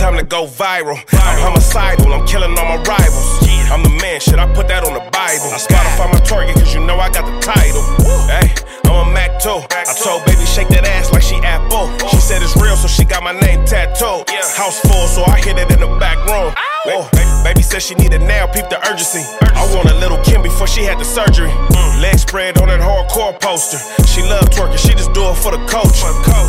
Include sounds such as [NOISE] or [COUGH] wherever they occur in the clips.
time to go viral. I'm homicidal, I'm killing all my rivals. I'm the man, shit, I put that on the Bible. I Spotify my target, cause you know I got the title. Hey, I'm a Mac too. I told baby, shake that ass like she Apple. She said it's real, so she got my name tattooed. House full, so I hit it in the back room. Oh, baby said she need needed nail, peep the urgency. I want a little Kim before she had the surgery. Leg spread on that hardcore poster. She love twerking, she just do it for the coach.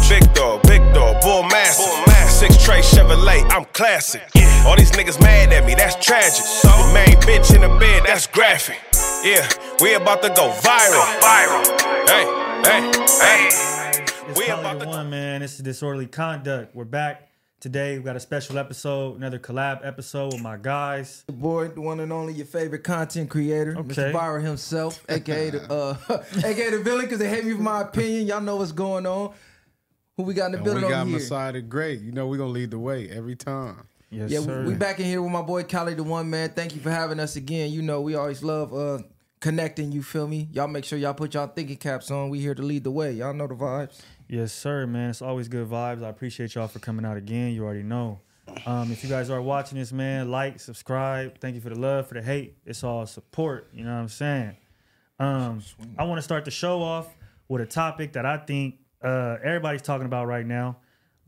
Big dog, big dog, bull master. Six tray Chevrolet, I'm classic. All these niggas mad at me, that's tragic. The main bitch in the bed, that's graphic. Yeah, we about to go viral. Viral. Hey, hey, hey. It's We about to one, man. This is disorderly conduct. We're back today. We got a special episode, another collab episode with my guys. Your boy, the one and only your favorite content creator, Okay. Mr. Viral himself, aka the uh, [LAUGHS] aka the villain, because they hate me for my opinion. Y'all know what's going on. Who we got in the And building we got over here? Messiah the Great. You know we're gonna lead the way every time. Yes, Yeah, sir. we, we back in here with my boy Cali the one man. Thank you for having us again. You know we always love uh connecting. You feel me? Y'all make sure y'all put y'all thinking caps on. We here to lead the way. Y'all know the vibes. Yes, sir, man. It's always good vibes. I appreciate y'all for coming out again. You already know. Um, if you guys are watching this, man, like, subscribe. Thank you for the love, for the hate. It's all support. You know what I'm saying? Um, I want to start the show off with a topic that I think uh, everybody's talking about right now.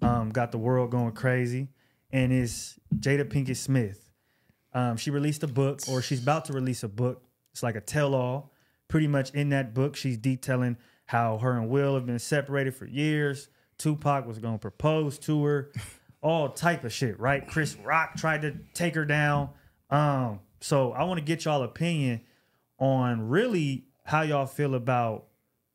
Um, got the world going crazy, and it's Jada Pinkett Smith. Um, she released a book, or she's about to release a book. It's like a tell-all. Pretty much in that book, she's detailing how her and Will have been separated for years. Tupac was going to propose to her, [LAUGHS] all type of shit, right? Chris Rock tried to take her down. Um, so I want to get y'all opinion on really how y'all feel about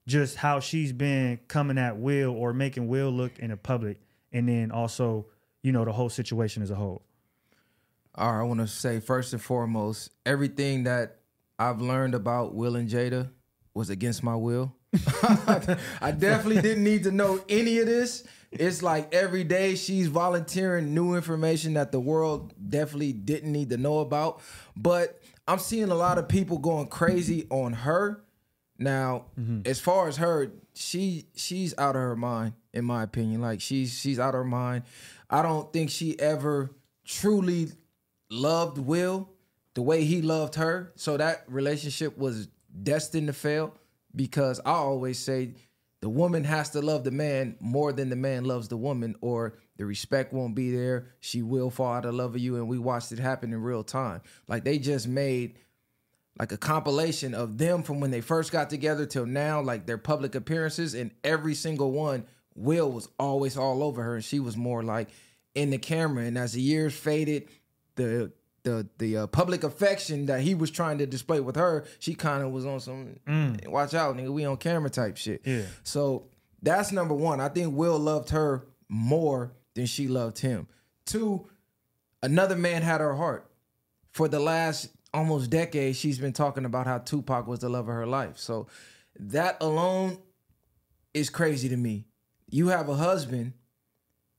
just how she's been coming at Will or making Will look in the public, and then also, you know, the whole situation as a whole. All right, I want to say first and foremost, everything that I've learned about Will and Jada was against my will. [LAUGHS] I definitely didn't need to know any of this. It's like every day she's volunteering new information that the world definitely didn't need to know about. But I'm seeing a lot of people going crazy on her. Now, mm-hmm. as far as her, she she's out of her mind, in my opinion. Like she's she's out of her mind. I don't think she ever truly loved Will the way he loved her. So that relationship was destined to fail because I always say the woman has to love the man more than the man loves the woman, or the respect won't be there. She will fall out of love with you. And we watched it happen in real time. Like they just made like a compilation of them from when they first got together till now, like their public appearances, and every single one, Will was always all over her, and she was more like in the camera. And as the years faded, the the the uh, public affection that he was trying to display with her, she kind of was on some watch out, nigga, we on camera type shit. Yeah. So that's number one. I think Will loved her more than she loved him. Two, another man had her heart for the last almost decade, she's been talking about how Tupac was the love of her life. So that alone is crazy to me. You have a husband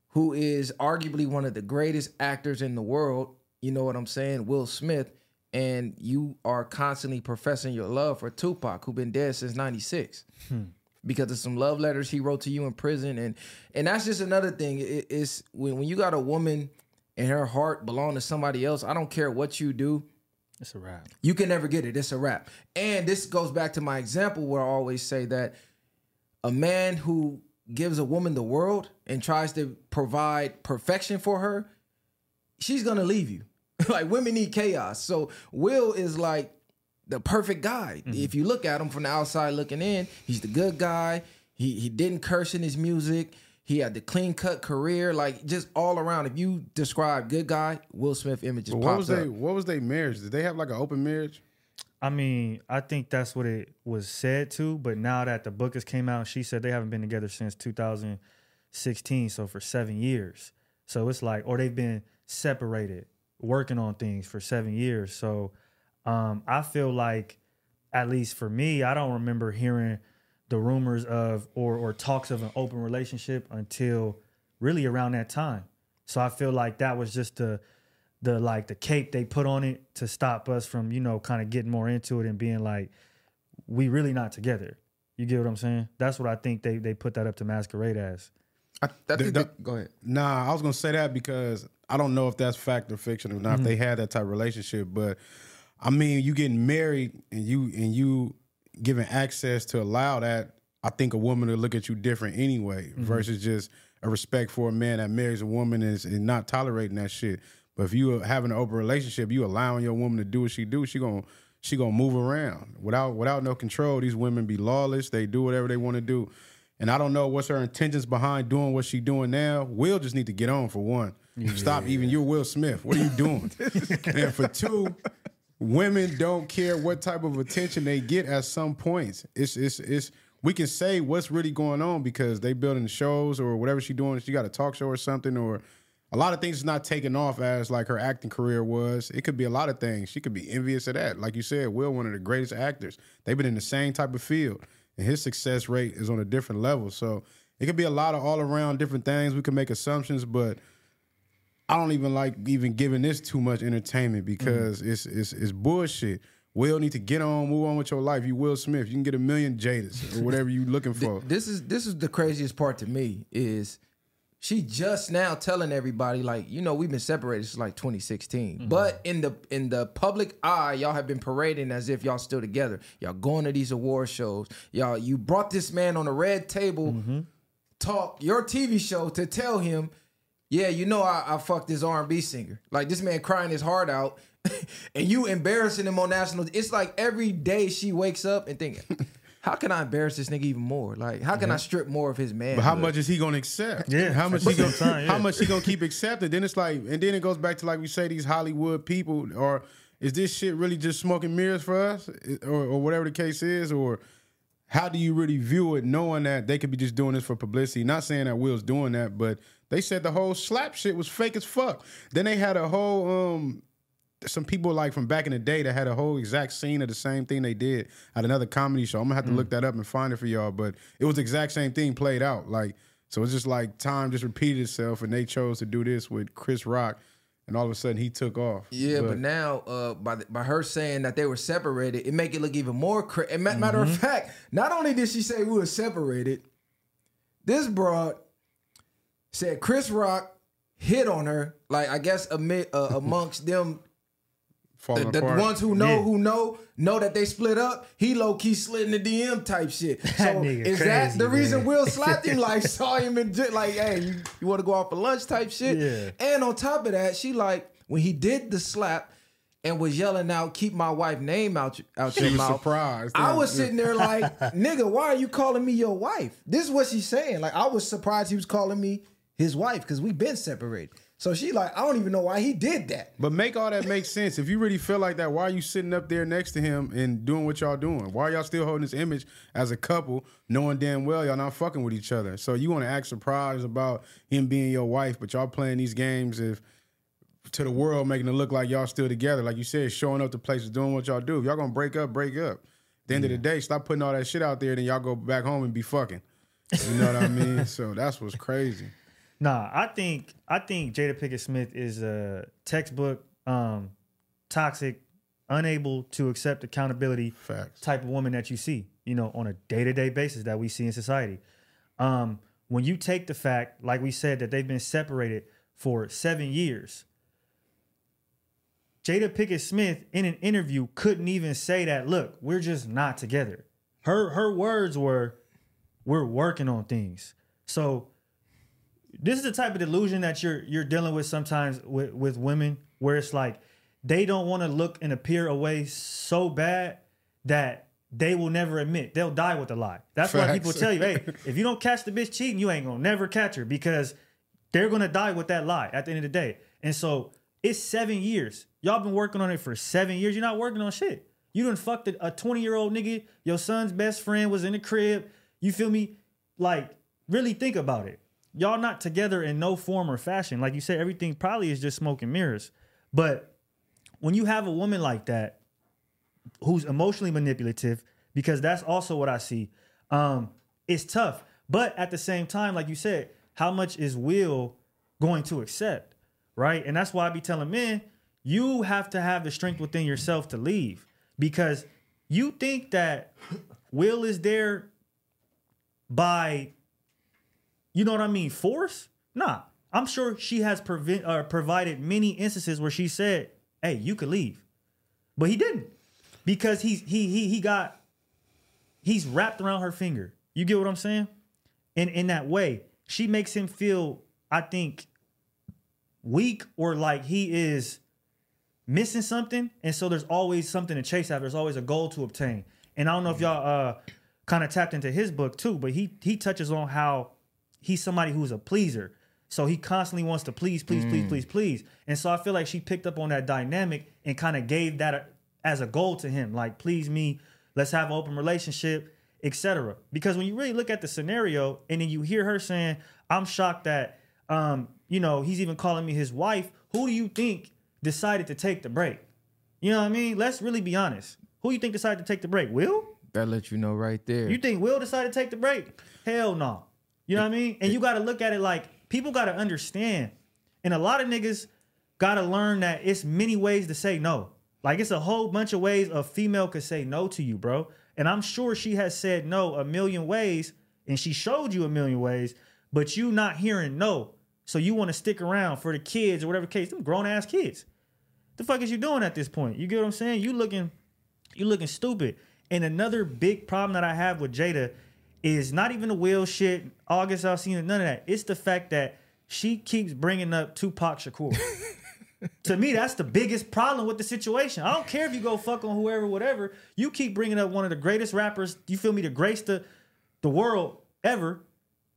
who is arguably one of the greatest actors in the world. You know what I'm saying? Will Smith. And you are constantly professing your love for Tupac, who been dead since 96 hmm. because of some love letters he wrote to you in prison and and that's just another thing It- it's when, when you got a woman and her heart belong to somebody else i don't care what you do It's a wrap. you can never get it it's a wrap and this goes back to my example where i always say that a man who gives a woman the world and tries to provide perfection for her she's gonna leave you [LAUGHS] like women need chaos so will is like the perfect guy. Mm-hmm. If you look at him from the outside looking in, he's the good guy. He he didn't curse in his music. He had the clean cut career, like just all around. If you describe good guy, Will Smith images But what pops was up. they what was their marriage? Did they have like an open marriage? I mean, I think that's what it was said to, but now that the book has came out, she said they haven't been together since 2016, so for seven years. So it's like, or they've been separated, working on things for seven years. So um, I feel like, at least for me, I don't remember hearing the rumors of or or talks of an open relationship until really around that time. So I feel like that was just the the like the cape they put on it to stop us from you know kind of getting more into it and being like we really not together. You get what I'm saying? That's what I think they they put that up to masquerade as. I, I think The- that- go ahead. Nah, I was gonna say that because I don't know if that's fact or fiction or not. If mm-hmm. they had that type of relationship, but I mean, you getting married and you and you giving access to allow that. I think a woman will look at you different anyway, mm-hmm. versus just a respect for a man that marries a woman and, is, and not tolerating that shit. But if you are having an open relationship, you allowing your woman to do what she do, she gonna she gonna move around without without no control. These women be lawless. They do whatever they want to do. And I don't know what's her intentions behind doing what she doing now. Will just need to get on for one. Stop even you're Will Smith. What are you doing? [LAUGHS] and for two, women don't care what type of attention they get at some points. It's it's it's we can say what's really going on because they building shows or whatever she doing. She got a talk show or something or a lot of things is not taking off as like her acting career was. It could be a lot of things. She could be envious of that. Like you said, Will, one of the greatest actors. They've been in the same type of field, and his success rate is on a different level. So it could be a lot of all around different things. We can make assumptions, but I don't even like even giving this too much entertainment mm-hmm. because it's it's it's bullshit. Will need to get on, move on with your life. You Will Smith, you can get a million Jadas or [LAUGHS] whatever you're looking for. This is this is the craziest part to me is she just now telling everybody like you know we've been separated since like 2016 mm-hmm. but in the in the public eye y'all have been parading as if y'all still together y'all going to these award shows y'all you brought this man on a red table mm-hmm. talk your tv show to tell him yeah you know i, I fucked this r&b singer like this man crying his heart out [LAUGHS] and you embarrassing him on national it's like every day she wakes up and thinking [LAUGHS] how can I embarrass this nigga even more? Like, how can I mhm. strip more of his man? But how much is he gonna accept? Yeah, how much he gonna same [LAUGHS] time, yeah. how much he gonna keep accepting? Then it's like, and then it goes back to like we say these Hollywood people, or is this shit really just smoking mirrors for us, or, or whatever the case is, or how do you really view it, knowing that they could be just doing this for publicity? Not saying that Will's doing that, but they said the whole slap shit was fake as fuck. Then they had a whole um some people like from back in the day that had a whole exact scene of the same thing they did at another comedy show. I'm gonna have to look that up and find it for y'all, but it was the exact same thing played out. Like so, it's just like time just repeated itself, and they chose to do this with Chris Rock, and all of a sudden he took off. Yeah, but, now uh, by the, by her saying that they were separated, it make it look even more crazy. Matter of fact, not only did she say we were separated, this broad said Chris Rock hit on her. Like I guess amid, uh, amongst them, the, the ones who know Yeah. who know know that they split up. He low key slid in the DM type shit. So is that crazy, the reason. Will slapped him? [LAUGHS] Like saw him and j- like, hey, you, you want to go out for lunch type shit? Yeah. And on top of that, she like when he did the slap and was yelling out, "Keep my wife name out your- out She your was mouth." surprised. I was sitting there like, [LAUGHS] nigga, why are you calling me your wife? This is what she's saying. Like, I was surprised he was calling me his wife because we've been separated. So she like, I don't even know why he did that. But make all that make sense. If you really feel like that, why are you sitting up there next to him and doing what y'all doing? Why are y'all still holding this image as a couple, knowing damn well y'all not fucking with each other? So you want to act surprised about him being your wife, but y'all playing these games if to the world, making it look like y'all still together. Like you said, showing up to places, doing what y'all do. If y'all gonna break up, break up. At the end of the day, stop putting all that shit out there, then y'all go back home and be fucking. You know what I mean? [LAUGHS] So that's what's crazy. Nah, I think I think Jada Pinkett Smith is a textbook um, toxic, unable to accept accountability Facts. type of woman that you see, you know, on a day to day basis that we see in society. Um, when you take the fact, like we said, that they've been separated for seven years, Jada Pinkett Smith in an interview couldn't even say that. Look, we're just not together. Her her words were, "We're working on things." So this is the type of delusion that you're you're dealing with sometimes with, with women where it's like they don't want to look and appear away so bad that they will never admit they'll die with a lie. That's why people tell you, hey, [LAUGHS] if you don't catch the bitch cheating, you ain't gonna never catch her because they're gonna die with that lie at the end of the day. And so it's seven years. Y'all been working on it for seven years. You're not working on shit. You done fucked a- a 20 year old nigga. Your son's best friend was in the crib. You feel me? Like, really think about it. Y'all not together in no form or fashion. Like you said, everything probably is just smoke and mirrors. But when you have a woman like that who's emotionally manipulative, because that's also what I see, um, it's tough. But at the same time, like you said, how much is Will going to accept? Right. And that's why I be telling men, you have to have the strength within yourself to leave. Because you think that Will is there by you know what I mean? Force? Nah. I'm sure she has prevent, uh, provided many instances where she said, "Hey, you could leave," but he didn't because he's he he he got he's wrapped around her finger. You get what I'm saying? And in that way, she makes him feel, I think, weak or like he is missing something, and so there's always something to chase after. There's always a goal to obtain. And I don't know if y'all uh kind of tapped into his book too, but he he touches on how he's somebody who's a pleaser. So he constantly wants to please, please, please, please, please. And so I feel like she picked up on that dynamic and kind of gave that a, as a goal to him, like please me, let's have an open relationship, etc. Because when you really look at the scenario and then you hear her saying, "I'm shocked that um, you know, he's even calling me his wife." Who do you think decided to take the break? You know what I mean? Let's really be honest. Who you think decided to take the break? Will? That let you know right there. You think Will decided to take the break? Hell no. You know what I mean? And you got to look at it like people got to understand. And a lot of niggas got to learn that it's many ways to say no. Like it's a whole bunch of ways a female could say no to you, bro. And I'm sure she has said no a million ways and she showed you a million ways, but you not hearing no. So you want to stick around for the kids or whatever case, them grown ass kids. The fuck is you doing at this point? You get what I'm saying? You looking you looking stupid. And another big problem that I have with Jada is not even the Will shit, August Alsina, none of that. It's the fact that she keeps bringing up Tupac Shakur. [LAUGHS] to me, that's the biggest problem with the situation. I don't care if you go fuck on whoever, whatever. You keep bringing up one of the greatest rappers, you feel me, to grace the, the world ever,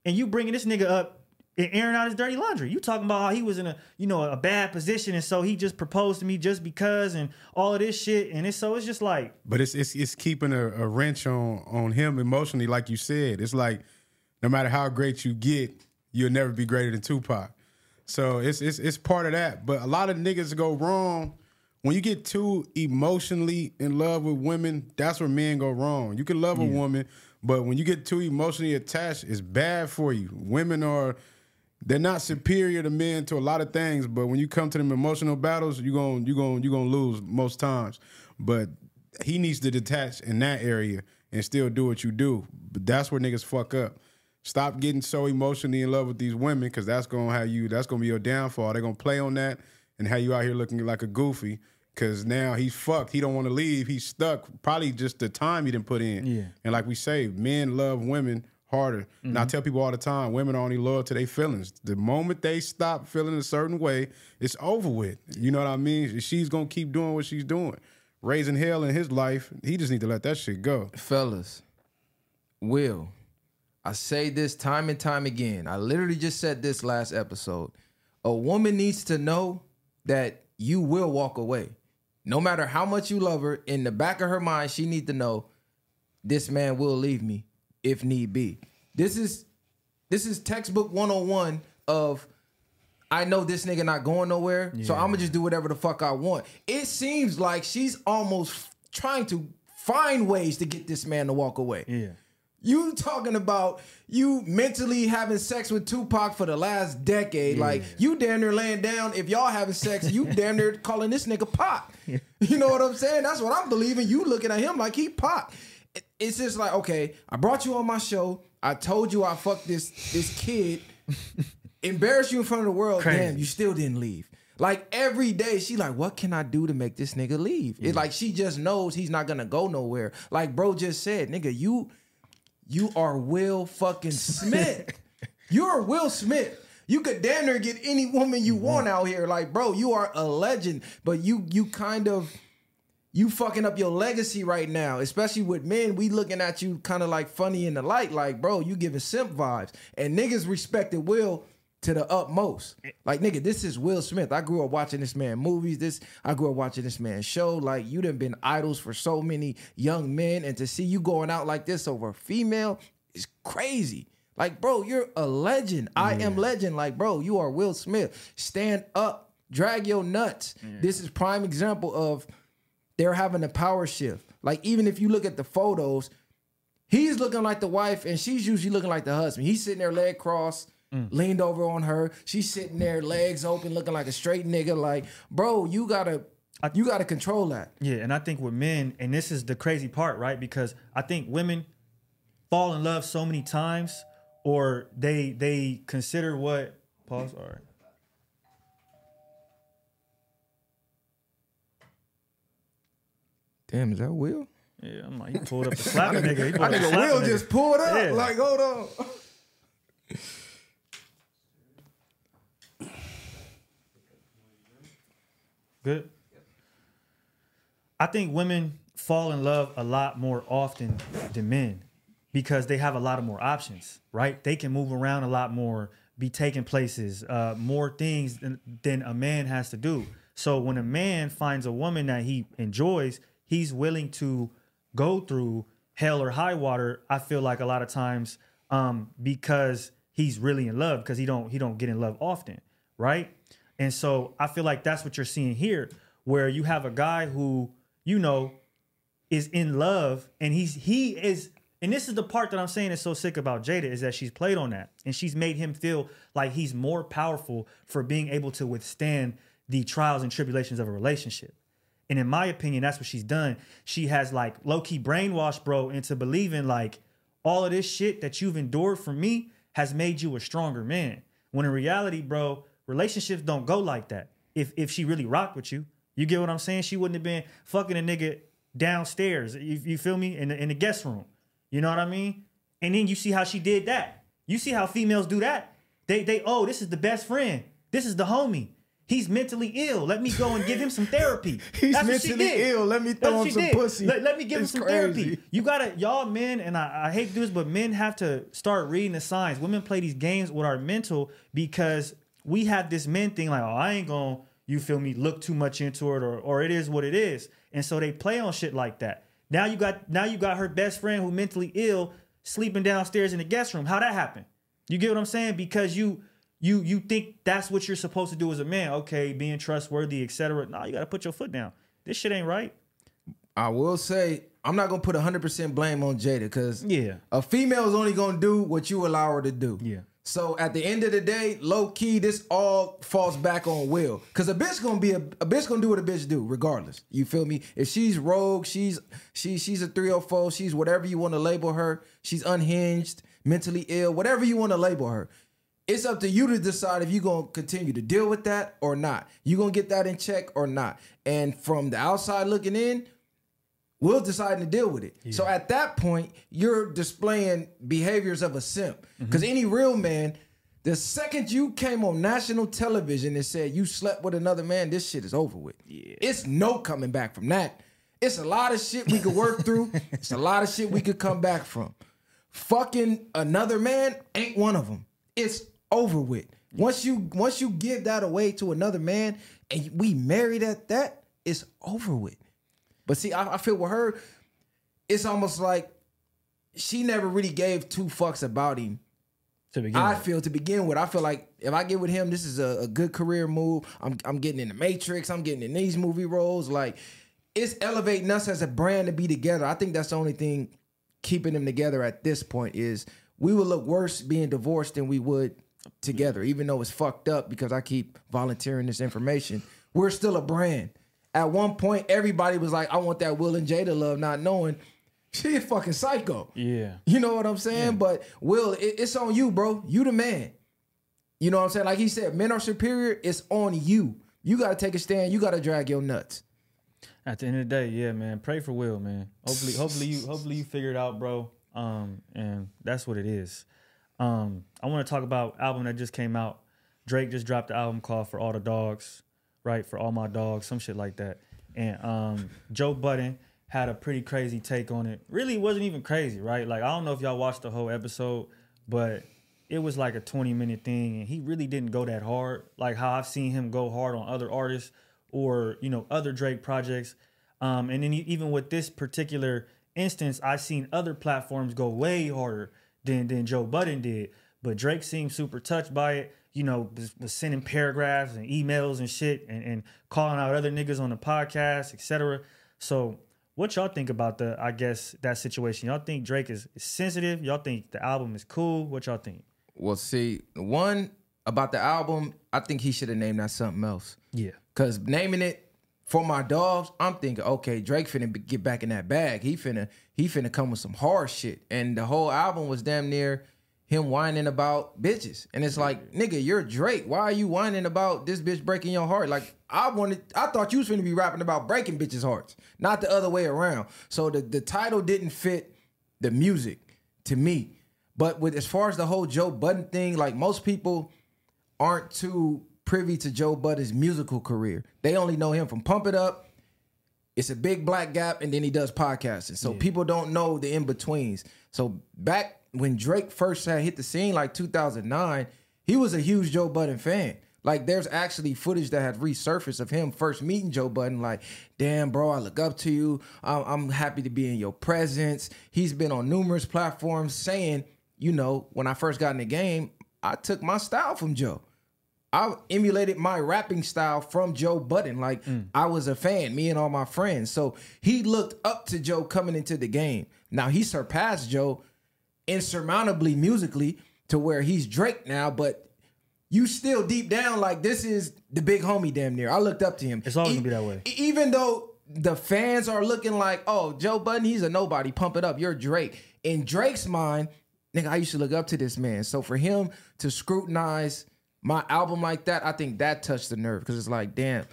and you bringing this nigga up and airing out his dirty laundry. You talking about how he was in a you know a bad position, and so he just proposed to me just because, and all of this shit, and it's so it's just like But it's it's it's keeping a, a wrench on on him emotionally, like you said. It's like no matter how great you get, you'll never be greater than Tupac. So it's it's it's part of that. But a lot of niggas go wrong when you get too emotionally in love with women. That's where men go wrong. You can love a woman, but when you get too emotionally attached, it's bad for you. Women are they're not superior to men to a lot of things, but when you come to them emotional battles, you're going you going you're going to lose most times. But he needs to detach in that area and still do what you do. But that's where niggas fuck up. Stop getting so emotionally in love with these women because that's gonna have you. That's gonna be your downfall. They're gonna play on that and have you out here looking like a goofy. Cause now he's fucked. He don't want to leave. He's stuck. Probably just the time he didn't put in. Yeah. And like we say, men love women harder. And I mm-hmm. tell people all the time, women are only loyal to their feelings. The moment they stop feeling a certain way, it's over with. You know what I mean? She's gonna keep doing what she's doing. Raising hell in his life, he just need to let that shit go. fellas, Will, I say this time and time again. I literally just said this last episode. A woman needs to know that you will walk away. No matter how much you love her, in the back of her mind, she needs to know this man will leave me if need be. This is this is textbook 101 of I know this nigga not going nowhere, so I'm gonna just do whatever the fuck I want. It seems like she's almost trying to find ways to get this man to walk away. yeah. You talking about you mentally having sex with Tupac for the last decade. Like you damn near laying down. If y'all having sex, you [LAUGHS] damn near calling this nigga Pac. You know what I'm saying? That's what I'm believing. You looking at him like he Pac. It- It's just like, okay, I brought you on my show. I told you I fucked this this kid. [LAUGHS] Embarrass you in front of the world. Crazy. Damn, you still didn't leave. Like every day, she like, what can I do to make this nigga leave? It's like she just knows he's not gonna go nowhere. Like bro just said, nigga, you you are Will fucking [LAUGHS] Smith. You're Will Smith. You could damn near get any woman you mm-hmm. want out here. Like, bro, you are a legend. But you you kind of you fucking up your legacy right now, especially with men. We looking at you kind of like funny in the light, like, bro, you giving simp vibes. And niggas respected Will to the utmost. Like, nigga, this is Will Smith. I grew up watching this man movies. This I grew up watching this man show. Like, you done been idols for so many young men, and to see you going out like this over a female is crazy. Like, bro, you're a legend. I am legend. Like, bro, you are Will Smith. Stand up, drag your nuts. This is prime example of they're having a power shift. Like even if you look at the photos, he's looking like the wife and she's usually looking like the husband. He's sitting there leg crossed, mm. leaned over on her. She's sitting there legs open, looking like a straight nigga. Like, bro, you gotta you gotta control that. Yeah, and I think with men, and this is the crazy part, right? Because I think women fall in love so many times, or they they consider what Pause. All right. Damn, is that Will? Yeah, I'm like, he pulled up the slap [LAUGHS] nigga. He pulled I up the nigga Will nigga. just pulled up. Yeah. Like, hold on. Good. I think women fall in love a lot more often than men because they have a lot of more options, right? They can move around a lot more, be taking places, uh, more things than, than a man has to do. So when a man finds a woman that he enjoys, he's willing to go through hell or high water. I feel like a lot of times um, because he's really in love because he don't he don't get in love often, right? And so I feel like that's what you're seeing here, where you have a guy who you know is in love and he's he is and this is the part that I'm saying is so sick about Jada is that she's played on that and she's made him feel like he's more powerful for being able to withstand the trials and tribulations of a relationship. And in my opinion, that's what she's done. She has like low key brainwashed bro into believing like all of this shit that you've endured from me has made you a stronger man. When in reality, bro, relationships don't go like that. If if she really rocked with you, you get what I'm saying? She wouldn't have been fucking a nigga downstairs. You, you feel me? In the, in the guest room. You know what I mean? And then you see how she did that. You see how females do that. They they oh, this is the best friend. This is the homie. He's mentally ill. Let me go and give him some therapy. [LAUGHS] He's That's mentally did. ill. Let me throw him some did. pussy. Let, let me give It's him some crazy. therapy. You gotta, y'all men, and I, I hate to do this, but men have to start reading the signs. Women play these games with our mental because we have this men thing like, oh, I ain't gonna, you feel me, look too much into it, or or it is what it is. And so they play on shit like that. Now you got now you got her best friend who mentally ill sleeping downstairs in the guest room. How that happen? You get what I'm saying? Because you you you think that's what you're supposed to do as a man. Okay, being trustworthy, etc. No, you gotta put your foot down. This shit ain't right. I will say I'm not gonna put 100 percent blame on Jada because Yeah. a female is only gonna do what you allow her to do. Yeah. So at the end of the day, low key, this all falls back on Will. Cause a bitch gonna be a, a bitch gonna do what a bitch do, regardless. You feel me? If she's rogue, she's she she's a 304, she's whatever you want to label her, she's unhinged, mentally ill, whatever you want to label her. It's up to you to decide if you're gonna continue to deal with that or not. You're gonna get that in check or not. And from the outside looking in, we'll deciding to deal with it. So at that point, you're displaying behaviors of a simp. Mm-hmm. Because any real man, the second you came on national television and said you slept with another man, this shit is over with. It's no coming back from that. It's a lot of shit we could work through. [LAUGHS] It's a lot of shit we could come back from. Fucking another man ain't one of them. It's over with. Once you once you give that away to another man and we married at that, it's over with. But see, I, I feel with her, it's almost like she never really gave two fucks about him. To begin I with. feel to begin with, I feel like if I get with him, this is a, a good career move. I'm I'm getting in the Matrix. I'm getting in these movie roles. Like it's elevating us as a brand to be together. I think that's the only thing keeping them together at this point is we would look worse being divorced than we would together, even though it's fucked up because I keep volunteering this information. We're still a brand. At one point, everybody was like, I want that Will and Jada love, not knowing she a fucking psycho. Yeah. You know what I'm saying? But Will, it, it's on you, bro. You the man. You know what I'm saying? Like he said, men are superior. It's on you. You got to take a stand. You got to drag your nuts. At the end of the day, yeah, man. Pray for Will, man. Hopefully, hopefully you, hopefully you figure it out, bro. Um, and that's what it is. Um, I want to talk about album that just came out. Drake just dropped the album called "For All the Dogs," right? For all my dogs, some shit like that. And um, Joe Budden had a pretty crazy take on it. Really, wasn't even crazy, right? Like I don't know if y'all watched the whole episode, but it was like a 20 minute thing and he really didn't go that hard like how i've seen him go hard on other artists or you know other drake projects um, and then even with this particular instance i've seen other platforms go way harder than than joe budden did. But drake seemed super touched by it you know was, was sending paragraphs and emails and shit and, and calling out other niggas on the podcast etc so what y'all think about the i guess that situation? Y'all think drake is, is sensitive? Y'all think the album is cool? What y'all think? Well, see, one about the album, I think he should have named that something else. yeah. Cause naming it for my dogs, I'm thinking, okay, Drake finna get back in that bag. He finna he finna come with some hard shit. And the whole album was damn near him whining about bitches. And it's like, nigga, you're Drake. Why are you whining about this bitch breaking your heart? Like, I wanted, I thought you was gonna be rapping about breaking bitches' hearts, not the other way around. So the, the title didn't fit the music to me. But with as far as the whole Joe Budden thing, like most people aren't too privy to Joe Budden's musical career. They only know him from Pump It Up. It's a big black gap, and then he does podcasting. So people don't know the in betweens. So back when Drake first had hit the scene, like 2009, he was a huge Joe Budden fan. Like there's actually footage that had resurfaced of him first meeting Joe Budden. Like, damn, bro, I look up to you. I'm, I'm happy to be in your presence. He's been on numerous platforms saying, you know, when I first got in the game, I took my style from Joe. I emulated my rapping style from Joe Budden. Like mm. I was a fan, me and all my friends. So he looked up to Joe coming into the game. Now he surpassed Joe insurmountably musically to where he's Drake now, but you still deep down like this is the big homie damn near. I looked up to him. It's always gonna be that way. e- Even though the fans are looking like, oh, Joe Budden, he's a nobody. Pump it up. You're Drake. In Drake's mind, nigga, I used to look up to this man. So for him to scrutinize my album like that, I think that touched the nerve because it's like, damn,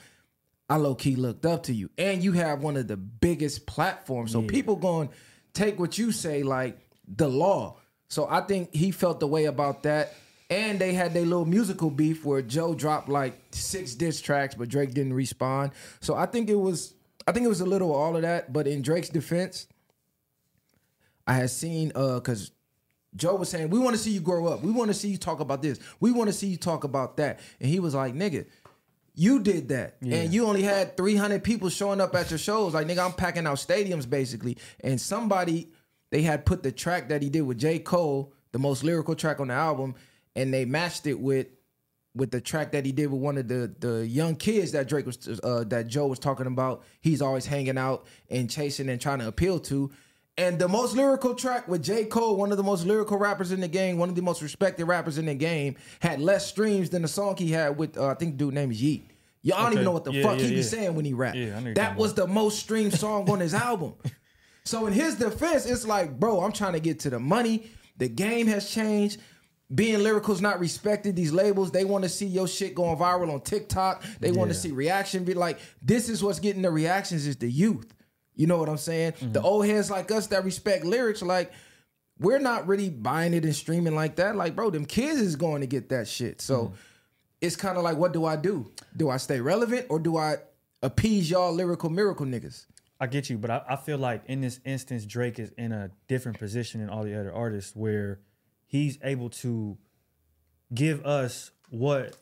I low key looked up to you, and you have one of the biggest platforms. So people going to take what you say like the law. So I think he felt the way about that. And they had their little musical beef where Joe dropped like six diss tracks, but Drake didn't respond. So I think it was, I think it was a little of all of that. But in Drake's defense, I had seen uh because Joe was saying, We want to see you grow up. We want to see you talk about this. We want to see you talk about that. And he was like, nigga, you did that. And you only had 300 people showing up at your shows. Like, nigga, I'm packing out stadiums basically. And somebody, they had put the track that he did with J. Cole, the most lyrical track on the album, and they matched it with with the track that he did with one of the the young kids that Drake was uh, that Joe was talking about. He's always hanging out and chasing and trying to appeal to. And the most lyrical track with J. Cole, one of the most lyrical rappers in the game, one of the most respected rappers in the game, had less streams than the song he had with uh, I think dude name is Yeat. Y'all don't even know what the Yeah, fuck yeah, he was yeah. saying when he rapped. Yeah, I know you're that was the most streamed song on his album. [LAUGHS] So in his defense, it's like, bro, I'm trying to get to the money. The game has changed. Being lyrical is not respected. These labels, they want to see your shit going viral on TikTok. They want to see reaction. Be like, this is what's getting the reactions is the youth. You know what I'm saying? The mm-hmm. old heads like us that respect lyrics, like, we're not really buying it and streaming like that. Like, bro, them kids is going to get that shit. So mm-hmm. it's kind of like, what do I do? Do I stay relevant or do I appease y'all lyrical miracle niggas? I get you, but I, I feel like in this instance, Drake is in a different position than all the other artists where he's able to give us what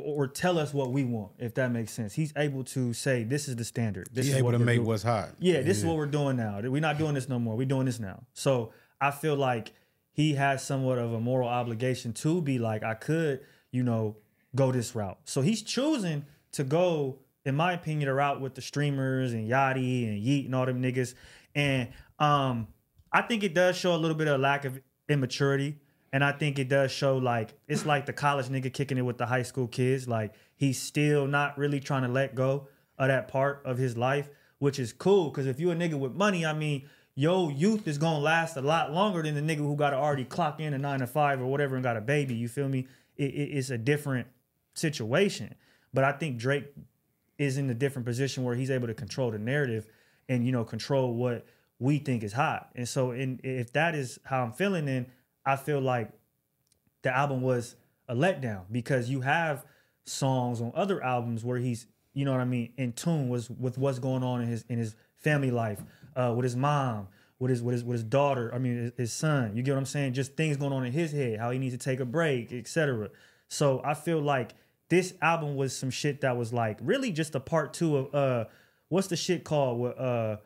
or, or tell us what we want, if that makes sense. He's able to say, This is the standard. This He is able what to make doing." what's hot. Yeah, this is what we're doing now. We're not doing this no more. We're doing this now. So I feel like he has somewhat of a moral obligation to be like, I could, you know, go this route. So he's choosing to go, in my opinion, the route with the streamers and Yachty and Yeat and all them niggas. And um, I think it does show a little bit of lack of immaturity. And I think it does show like it's like the college nigga kicking it with the high school kids. Like he's still not really trying to let go of that part of his life, which is cool. Cause if you a nigga with money, I mean, your youth is gonna last a lot longer than the nigga who got to already clock in a nine to five or whatever and got a baby. You feel me? It, it- it's a different situation. But I think Drake is in a different position where he's able to control the narrative and you know control what we think is hot. And so, in if that is how I'm feeling, then I feel like the album was a letdown because you have songs on other albums where he's you know what I mean in tune with what's going on in his in his family life uh, with his mom with his with his with his daughter I mean his, his son you get what I'm saying? Just things going on in his head how he needs to take a break etc so I feel like this album was some shit that was like really just a part two of uh what's the shit called? Uh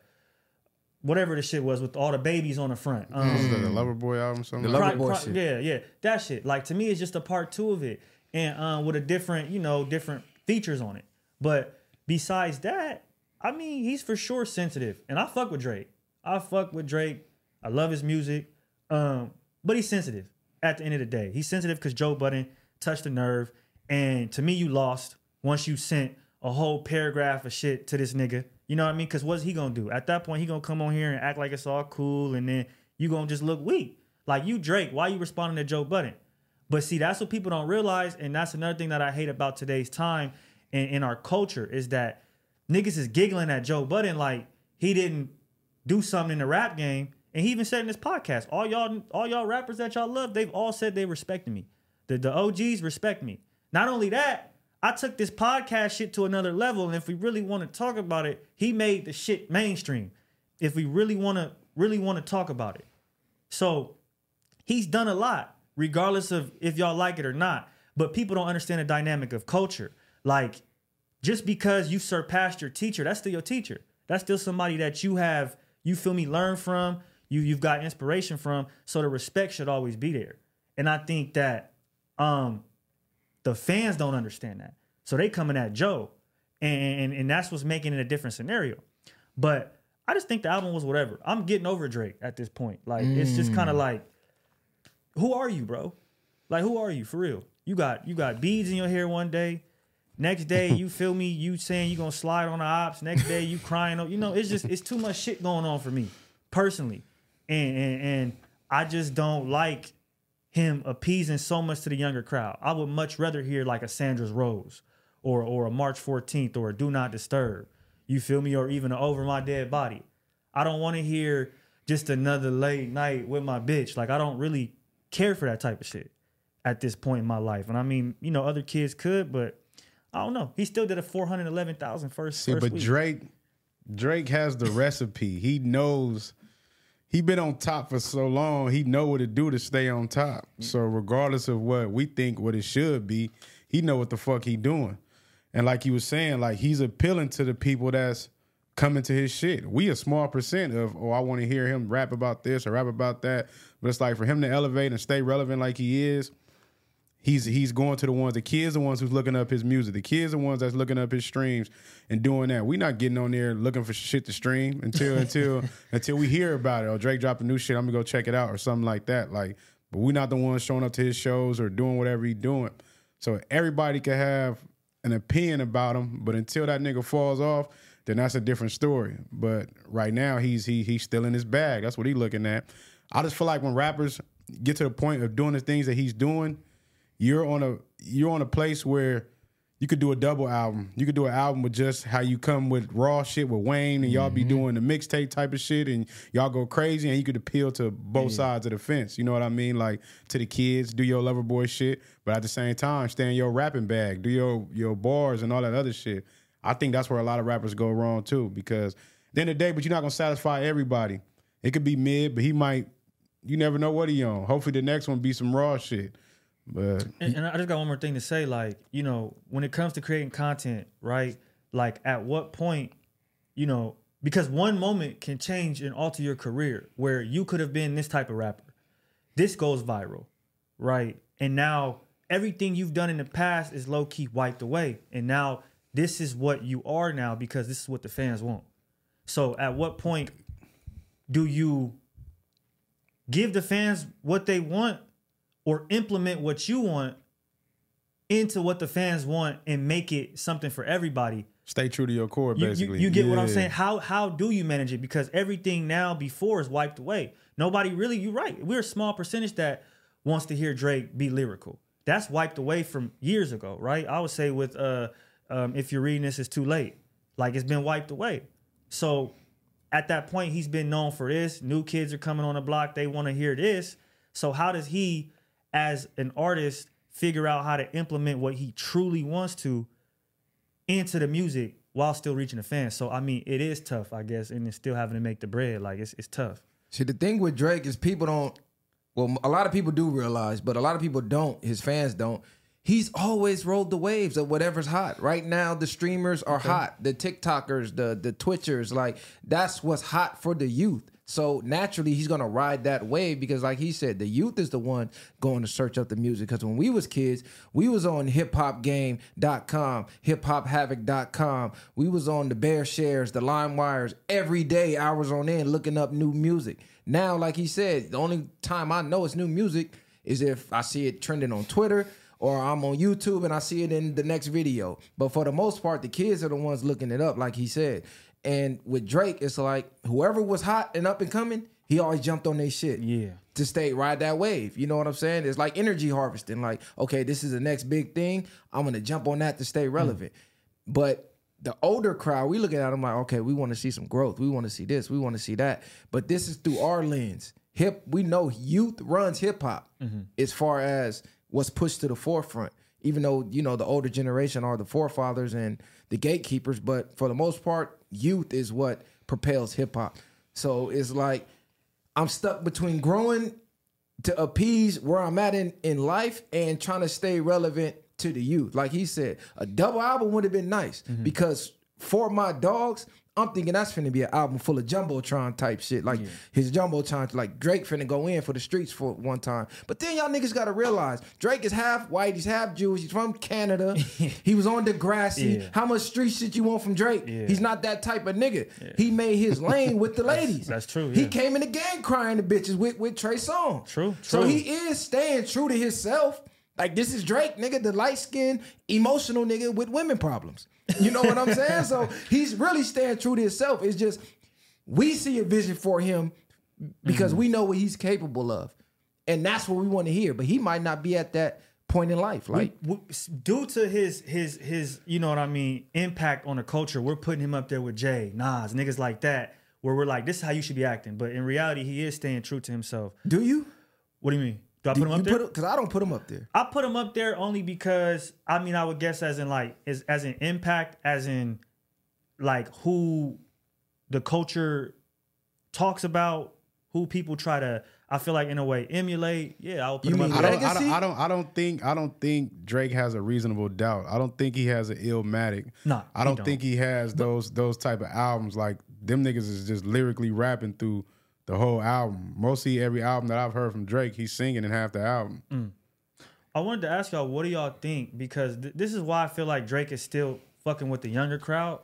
whatever the shit was with all the babies on the front um, Was it the Lover Boy album? Something The like Lover Pri- Boy shit. Yeah, yeah, that shit. Like to me, it's just a part two of it, and um, with a different, you know, different features on it. But besides that, I mean, he's for sure sensitive, and I fuck with Drake. I fuck with Drake. I love his music, um, but he's sensitive. At the end of the day, he's sensitive because Joe Budden touched the nerve, and to me, you lost once you sent a whole paragraph of shit to this nigga. You know what I mean? Because what's he gonna do? At that point, he gonna come on here and act like it's all cool, and then you gonna just look weak. Like you Drake, why you responding to Joe Budden? But see, that's what people don't realize, and that's another thing that I hate about today's time and in our culture is that niggas is giggling at Joe Budden like he didn't do something in the rap game. And he even said in this podcast, all y'all, all y'all rappers that y'all love, they've all said they respected me. The the OGs respect me. Not only that, I took this podcast shit to another level. And if we really want to talk about it, he made the shit mainstream. If we really want to really want to talk about it. So he's done a lot, regardless of if y'all like it or not. But people don't understand the dynamic of culture. Like, just because you surpassed your teacher, that's still your teacher. That's still somebody that you have, you feel me, learn from, you you've got inspiration from. So the respect should always be there. And I think that um the fans don't understand that. So they coming at Joe. And, and and that's what's making it a different scenario. But I just think the album was whatever. I'm getting over Drake at this point. Like it's just kind of mm. like, who are you, bro? Like who are you for real? You got you got beads in your hair one day. Next day, [LAUGHS] you feel me? You saying you gonna slide on the ops. Next day, you crying. You know, it's just it's too much shit going on for me personally, and and, and I just don't like him appeasing so much to the younger crowd. I would much rather hear like a Sandra's Rose or or a March 14th or a Do Not Disturb. You feel me? Or even a Over My Dead Body. I don't want to hear just another late night with my bitch. Like I don't really care for that type of shit at this point in my life. And I mean, you know, other kids could, but I don't know. He still did a 411,000 first, See, first but week. Drake, Drake has the recipe. He knows. He been on top for so long. He know what to do to stay on top. So regardless of what we think what it should be, he know what the fuck he doing. And like he was saying, like he's appealing to the people that's coming to his shit. We a small percent of oh, I want to hear him rap about this or rap about that. But it's like for him to elevate and stay relevant like he is, he's he's going to the ones the kids the ones who's looking up his music the kids the ones that's looking up his streams and doing that. We're not getting on there looking for shit to stream until until [LAUGHS] until we hear about it or drake dropping new shit i'm gonna go check it out or something like that. Like but we not the ones showing up to his shows or doing whatever he doing. So everybody can have an opinion about him but until that nigga falls off then that's a different story. But right now he's he he's still in his bag. That's what he looking at. I just feel like when rappers get to the point of doing the things that he's doing you're on a you're on a place where you could do a double album. You could do an album with just how you come with raw shit with Wayne and y'all be mm-hmm. doing the mixtape type of shit and y'all go crazy and you could appeal to both sides of the fence. You know what I mean? Like to the kids, do your lover boy shit, but at the same time, stay in your rapping bag, do your your bars and all that other shit. I think that's where a lot of rappers go wrong too, because the end of the day, but you're not gonna satisfy everybody. It could be mid, but he might you never know what he on. Hopefully the next one be some raw shit. But And, and I just got one more thing to say. Like, you know, when it comes to creating content, right? Like, at what point, you know, because one moment can change and alter your career where you could have been this type of rapper. This goes viral, right? And now everything you've done in the past is low key wiped away. And now this is what you are now because this is what the fans want. So, at what point do you give the fans what they want or implement what you want into what the fans want and make it something for everybody. stay true to your core, You, you, basically. you get what I'm saying? How how do you manage it? Because everything now before is wiped away. Nobody really, you're right. We're a small percentage that wants to hear Drake be lyrical. That's wiped away from years ago, right? I would say with uh um, if you're reading this, it's too late. Like it's been wiped away. So at that point, he's been known for this. New kids are coming on the block. They want to hear this. So how does he, as an artist, figure out how to implement what he truly wants to into the music while still reaching the fans? So I mean, it is tough, I guess, and it's still having to make the bread. Like it's it's tough. See, the thing with Drake is people don't. Well, a lot of people do realize, but a lot of people don't. His fans don't. He's always rolled the waves of whatever's hot. Right now, the streamers are hot. The TikTokers, the the Twitchers, like that's what's hot for the youth. So naturally, he's gonna ride that wave because, like he said, the youth is the one going to search up the music. Because when we was kids, we was on hiphopgame.com, hiphop-havoc.com. We was on the Bear Shares, the Lime Wires every day, hours on end, looking up new music. Now, like he said, the only time I know it's new music is if I see it trending on Twitter or I'm on YouTube and I see it in the next video. But for the most part, the kids are the ones looking it up, like he said. And with Drake, it's like whoever was hot and up and coming, He always jumped on their shit. Yeah. To stay ride that wave. You know what I'm saying? It's like energy harvesting. Like, okay, this is the next big thing. I'm gonna jump on that to stay hmm. relevant. But the older crowd, we looking at them like, okay, we want to see some growth. We want to see this. We want to see that. But this is through our lens. Hip, we know youth runs hip hop mm-hmm. as far as what's pushed to the forefront. Even though you know the older generation are the forefathers and the gatekeepers, but for the most part, youth is what propels hip hop. So it's like I'm stuck between growing to appease where I'm at in, in life and trying to stay relevant to the youth. Like he said, a double album would have been nice mm-hmm. because for my dogs, I'm thinking that's finna be an album full of jumbotron type shit. Like his jumbotron, like Drake finna go in for the streets for one time. But then y'all niggas gotta realize Drake is half white, he's half Jewish, he's from Canada. [LAUGHS] he was on Degrassi. Yeah. How much street shit you want from Drake? Yeah. He's not that type of nigga. He made his lane with the [LAUGHS] ladies. that's true, He came in the gang crying to bitches with, with Trey Songz. True, true. So he is staying true to himself. Like this is Drake, nigga, the light skinned, emotional nigga with women problems. You know what I'm saying? So [LAUGHS] he's really staying true to himself. It's just we see a vision for him because we mm-hmm. know what he's capable of. And that's what we want to hear. But he might not be at that point in life. Like w- due to his his his you know what I mean impact on the culture, we're putting him up there with Jay, Nas, niggas like that, where we're like, this is how you should be acting. But in reality, he is staying true to himself. do you? What do you mean? Do I put him up there? because I don't put him up there. I put him up there only because I mean I would guess as in like as as an impact, as in like who the culture talks about, who people try to I feel like in a way emulate. Yeah, I would put You him mean up I there. don't, I don't, I don't, I don't think, I don't think Drake has a reasonable doubt. I don't think he has an illmatic. Nah, I don't, don't. think he has those those type of albums. Like them niggas is just lyrically rapping through the whole album. Mostly every album that I've heard from Drake, he's singing in half the album. Mm. I wanted to ask y'all, what do y'all think? Because th- this is why I feel like Drake is still fucking with the younger crowd,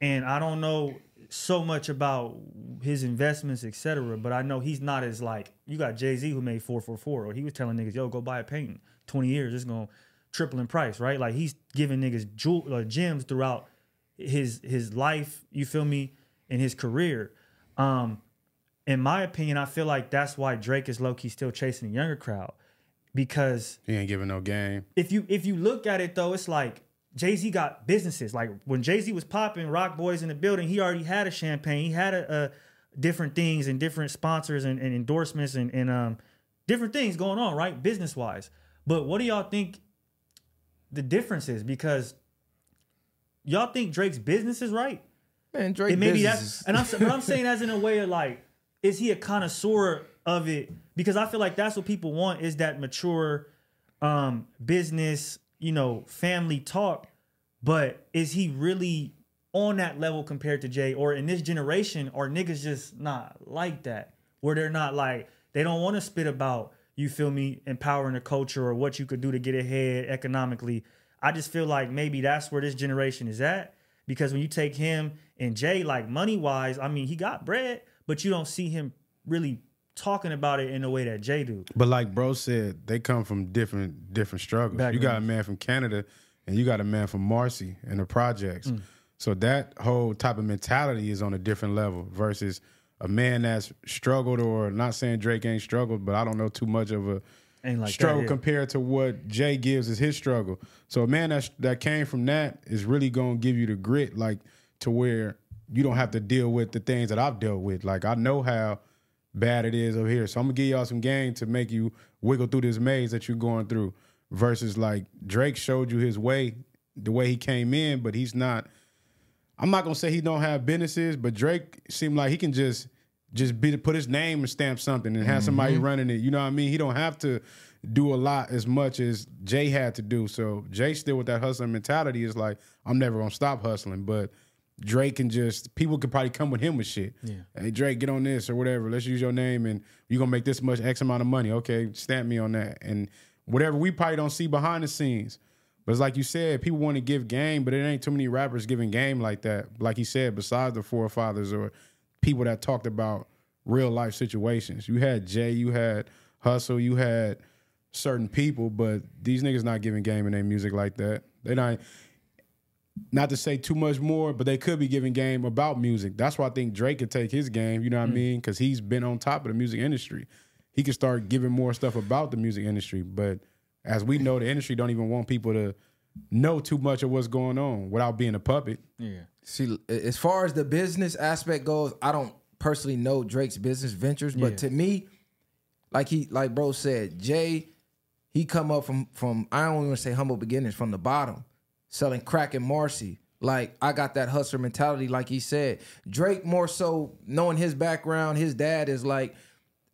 and I don't know so much about his investments, etc. But I know he's not as like you got Jay Z who made four four four, or he was telling niggas, "Yo, go buy a painting. Twenty years, it's gonna triple in price, right?" Like he's giving niggas jewel uh, gems throughout his his life. You feel me? In his career, um, in my opinion, I feel like that's why Drake is low key still chasing the younger crowd because He ain't giving no game. if you if you look at it though, it's like Jay Z got businesses. Like when Jay Z was popping, Roc Boys in the building, he already had a champagne. He had a, a different things and different sponsors and, and endorsements and, and um different things going on, right? Business wise. But what do y'all think the difference is? Because y'all think Drake's business is right? Man, Drake And maybe business that's and I'm but I'm saying as in a way of like, is he a connoisseur of it? Because I feel like that's what people want is that mature um business, you know, family talk. But is he really on that level compared to Jay? Or in this generation, are niggas just not like that? Where they're not like they don't want to spit about, you feel me, empowering the culture or what you could do to get ahead economically. I just feel like maybe that's where this generation is at. Because when you take him and Jay, like money wise, I mean, he got bread, but you don't see him really talking about it in the way that Jay do. But like bro said, they come from different different struggles. You got a man from Canada and you got a man from Marcy and the projects. Mm. So that whole type of mentality is on a different level versus a man that's struggled or not saying Drake ain't struggled, but I don't know too much of a like struggle compared to what Jay gives is his struggle. So a man that that came from that is really gonna give you the grit, like to where you don't have to deal with the things that I've dealt with. Like I know how bad it is over here, so I'm gonna give y'all some game to make you wiggle through this maze that you're going through. Versus like Drake showed you his way, the way he came in, but he's not. I'm not gonna say he don't have businesses, but Drake seemed like he can just just be put his name and stamp something and have somebody mm-hmm. running it. You know what I mean? He don't have to do a lot as much as Jay had to do. So Jay still with that hustling mentality is like, I'm never gonna stop hustling. But Drake can just people could probably come with him with shit. Yeah. Hey Drake, get on this or whatever. Let's use your name and you're gonna make this much X amount of money. Okay, stamp me on that. And whatever we probably don't see behind the scenes. But it's like you said, people want to give game, but it ain't too many rappers giving game like that. Like he said, besides the forefathers or people that talked about real life situations. You had Jay, you had Hussle, you had certain people, but these niggas not giving game in their music like that. They not not to say too much more, but they could be giving game about music. That's why I think Drake could take his game. You know what I mm. mean? Because he's been on top of the music industry. He could start giving more stuff about the music industry. But as we know, the industry don't even want people to know too much of what's going on without being a puppet. Yeah. See, as far as the business aspect goes, I don't personally know Drake's business ventures, but Yeah. to me, like he, like bro said, Jay, he come up from from I don't even say humble beginnings from the bottom, selling crack and Marcy. Like I got that hustler mentality, like he said. Drake more so knowing his background, his dad is like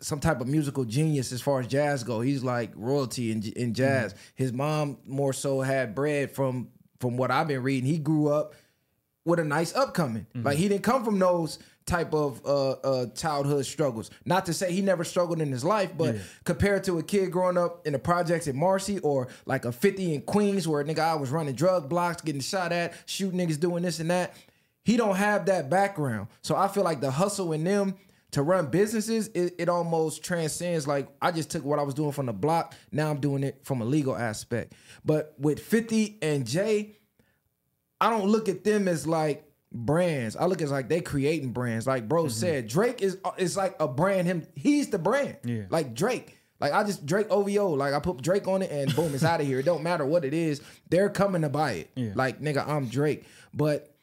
some type of musical genius as far as jazz go. He's like royalty in, in jazz. Mm-hmm. His mom more so had bread from from what I've been reading. He grew up with a nice upcoming. Like he didn't come from those type of uh, uh, childhood struggles. Not to say he never struggled in his life, but compared to a kid growing up in the projects in Marcy or like a 50 in Queens where nigga I was running drug blocks, getting shot at, shooting niggas doing this and that. He don't have that background. So I feel like the hustle in them to run businesses, it, it almost transcends like I just took what I was doing from the block, now I'm doing it from a legal aspect. But with 50 and Jay, I don't look at them as like brands. I look at like they creating brands. Like bro said, Drake is is like a brand. Him, he's the brand. Yeah. Like Drake. Like I just Drake OVO. Like I put Drake on it and boom, it's out of here. It don't matter what it is. They're coming to buy it. Yeah. Like nigga, I'm Drake. But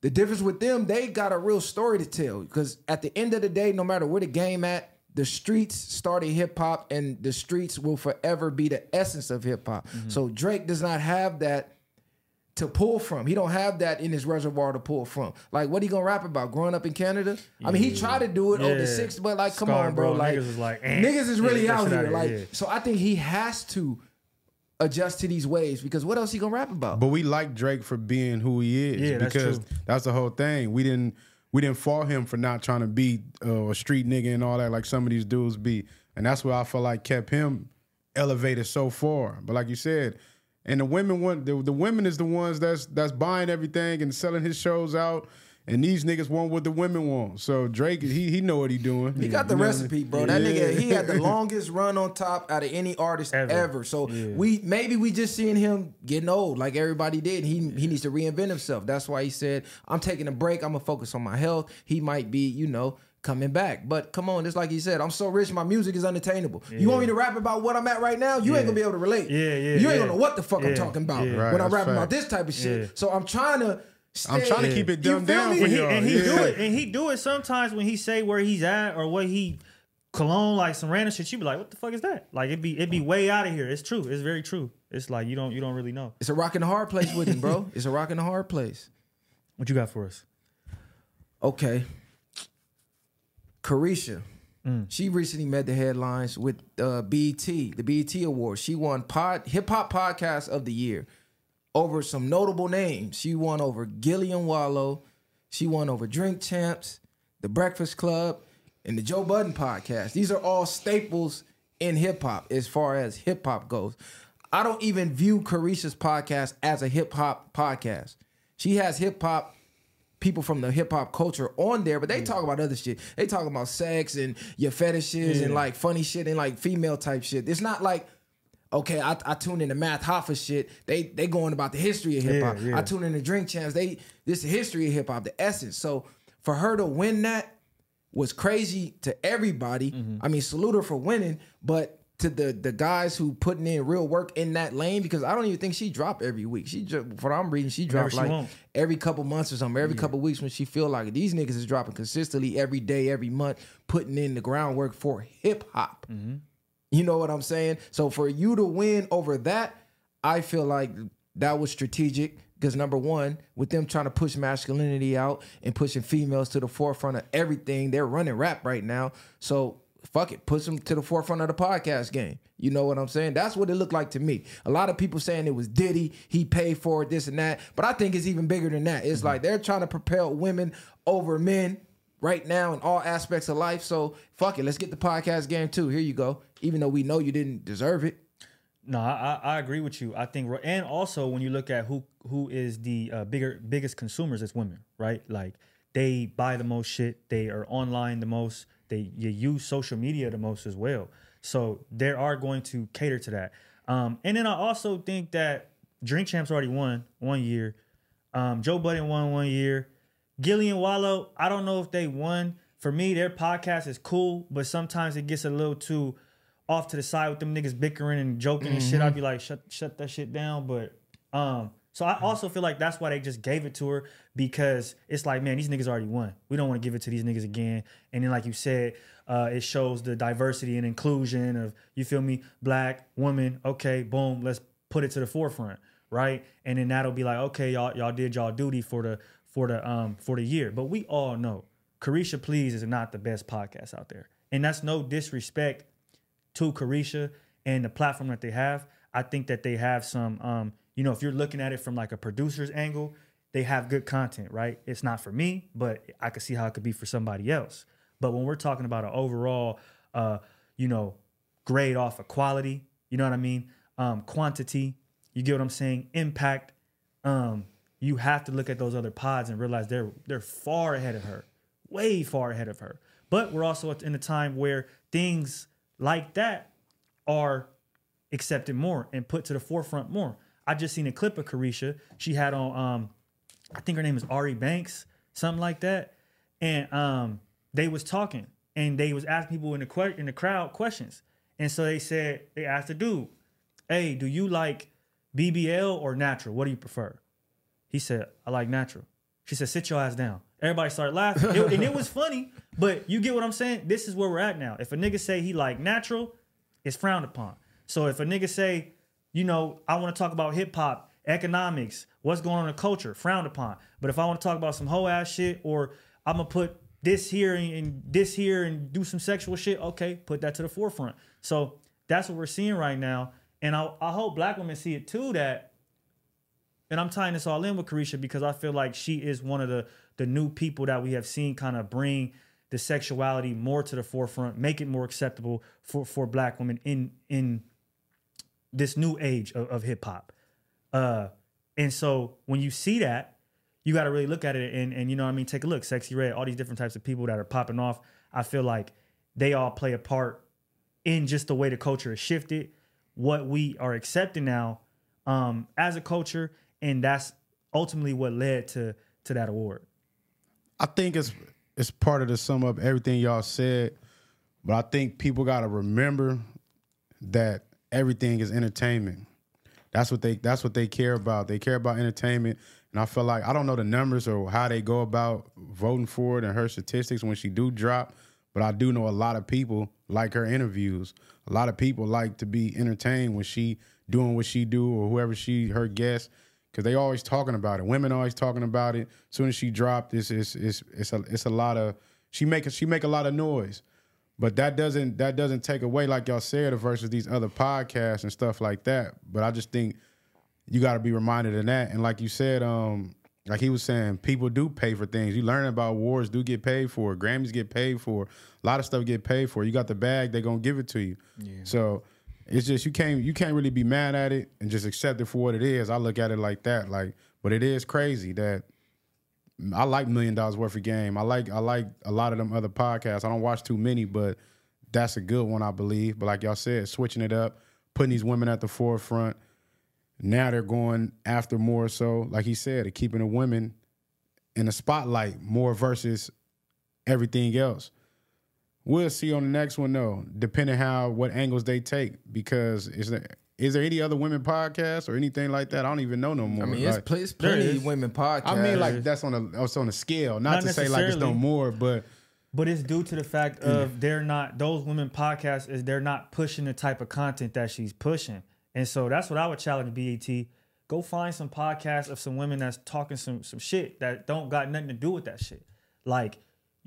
the difference with them, they got a real story to tell. Because at the end of the day, no matter where the game at, the streets started hip hop, and the streets will forever be the essence of hip hop. Mm-hmm. So Drake does not have that to pull from. He don't have that in his reservoir to pull from. Like, what he gonna rap about? Growing up in Canada? I mean, he tried to do it over the six, but like, come Scar, on, bro. bro. Like, Niggas is like, eh. niggas is really get that out here. outta here, Like, yeah. so I think he has to adjust to these waves because what else he gonna rap about? But we like Drake for being who he is. Yeah, that's because true. that's the whole thing. We didn't we didn't fault him for not trying to be uh, a street nigga and all that like some of these dudes be. And that's what I feel like kept him elevated so far. But like you said, and the women want the, the women is the ones that's that's buying everything and selling his shows out. And these niggas want what the women want. So Drake, he he know what he doing. He got the You know what I recipe, mean? bro. That Yeah. nigga, he had the [LAUGHS] longest run on top out of any artist ever. Ever. So Yeah. we maybe we just seeing him getting old, like everybody did. He he needs to reinvent himself. That's why he said, "I'm taking a break. I'm gonna focus on my health." He might be, you know. Coming back, but come on, it's like he said, I'm so rich, my music is unattainable. You want me to rap about what I'm at right now? You ain't gonna be able to relate. Yeah, yeah, You ain't yeah. gonna know what the fuck I'm talking about yeah. Right, when I'm that's rapping about this type of shit. Yeah. So I'm trying to. I'm stay- trying to keep it You dumbed down me? for and he, y'all. and he do it, and he do it sometimes when he say where he's at or what he cologne like some random shit. You be like, what the fuck is that? Like it be it be way out of here. It's true. It's very true. It's like you don't you don't really know. It's a rock and a hard place with him, bro. It's a rock and a hard place. What you got for us? Okay. Caresha. Mm. She recently made the headlines with uh, BET, the BET Awards. She won pod, Hip Hop Podcast of the Year over some notable names. She won over Gillie and Wallo. She won over Drink Champs, The Breakfast Club, and the Joe Budden Podcast. These are all staples in hip hop as far as hip hop goes. I don't even view Caresha's podcast as a hip hop podcast. She has hip hop people from the hip hop culture on there, but they talk about other shit. They talk about sex and your fetishes and like funny shit and like female type shit. It's not like okay, I, I tune into Math Hoffa shit. They they going about the history of hip hop. Yeah, yeah. I tune into Drink Champs. They this the history of hip hop, the essence. So for her to win that was crazy to everybody. Mm-hmm. I mean, salute her for winning, but to the the guys who putting in real work in that lane because I don't even think she dropped every week. She just what I'm reading, she dropped like want. every couple months or something, every couple weeks when she feel like it. These niggas is dropping consistently every day, every month, putting in the groundwork for hip hop. Mm-hmm. You know what I'm saying? So for you to win over that, I feel like that was strategic because number one, with them trying to push masculinity out and pushing females to the forefront of everything, they're running rap right now. So fuck it, push them to the forefront of the podcast game. You know what I'm saying? That's what it looked like to me. A lot of people saying it was Diddy, he paid for it, this and that. But I think it's even bigger than that. It's like they're trying to propel women over men right now in all aspects of life. So fuck it, let's get the podcast game too. Here you go. Even though we know you didn't deserve it. No, I, I I agree with you. I think, and also when you look at who who is the uh, bigger biggest consumers, it's women, right? Like they buy the most shit. They are online the most. They you use social media the most as well. So they are going to cater to that. Um, and then I also think that Drink Champs already won one year. Um, Joe Budden won one year. Gillie and Wallo, I don't know if they won. For me, their podcast is cool, but sometimes it gets a little too off to the side with them niggas bickering and joking and shit. I'd be like, shut shut that shit down. But um, so I also feel like that's why they just gave it to her because it's like, man, these niggas already won. We don't want to give it to these niggas again. And then, like you said, uh, it shows the diversity and inclusion of you feel me, black woman. Okay, boom, let's put it to the forefront, right? And then that'll be like, okay, y'all y'all did y'all duty for the for the um for the year. But we all know Caresha Please is not the best podcast out there, and that's no disrespect to Caresha and the platform that they have. I think that they have some, um, you know, if you're looking at it from like a producer's angle, they have good content, right? It's not for me, but I could see how it could be for somebody else. But when we're talking about an overall, uh, you know, grade off of quality, you know what I mean? Um, quantity, you get what I'm saying? Impact. Um, you have to look at those other pods and realize they're they're far ahead of her, way far ahead of her. But we're also in a time where things like that are accepted more and put to the forefront more. I just seen a clip of Caresha. She had on um I think her name is Ari Banks, something like that. And um they was talking and they was asking people in the que- in the crowd questions. And so they said they asked the dude, "Hey, do you like BBL or natural? What do you prefer?" He said, "I like natural." She said, "Sit your ass down." Everybody started laughing, It- and it was funny. But you get what I'm saying? This is where we're at now. If a nigga say he like natural, it's frowned upon. So if a nigga say, you know, I want to talk about hip hop, economics, what's going on in culture, frowned upon. But if I want to talk about some hoe ass shit, or I'm gonna put this here and, and this here and do some sexual shit, okay, put that to the forefront. So that's what we're seeing right now, and I, I hope black women see it too. That and I'm tying this all in with Caresha because I feel like she is one of the the new people that we have seen kind of bring the sexuality more to the forefront, make it more acceptable for for black women in in this new age of, of hip hop. Uh, and so when you see that, you got to really look at it and and you know what I mean, take a look. Sexyy Red, all these different types of people that are popping off. I feel like they all play a part in just the way the culture has shifted, what we are accepting now um, as a culture, and that's ultimately what led to to that award. I think it's it's part of the sum up everything y'all said, but I think people got to remember that everything is entertainment. That's what they that's what they care about. They care about entertainment, and I feel like I don't know the numbers or how they go about voting for it and her statistics when she do drop, but I do know a lot of people like her interviews. A lot of people like to be entertained when she doing what she do or whoever she her guest because they always talking about it. Women always talking about it. As soon as she dropped, it's it's it's it's a it's a lot of she make she make a lot of noise. But that doesn't that doesn't take away, like y'all said, versus these other podcasts and stuff like that. But I just think you got to be reminded of that. And like you said, um, like he was saying, people do pay for things. You learn about wars do get paid for. Grammys get paid for. A lot of stuff get paid for. You got the bag, they're gonna give it to you. So it's just you can't you can't really be mad at it and just accept it for what it is. I look at it like that. Like, but it is crazy that I like Million Dollaz Worth of Game. I like I like a lot of them other podcasts. I don't watch too many, but that's a good one, I believe. But like y'all said, switching it up, putting these women at the forefront. Now they're going after more so, like he said, keeping the women in the spotlight more versus everything else. We'll see on the next one though, depending how what angles they take. Because there is there any other women podcasts or anything like that? I don't even know no more. I mean, it's, pl- it's plenty is. women podcasts. I mean, like that's on a that's on a scale. Not, Not to say like it's no more, but But it's due to the fact of they're not those women podcasts is they're not pushing the type of content that she's pushing. And so that's what I would challenge BET. Go find some podcasts of some women that's talking some some shit that don't got nothing to do with that shit. Like,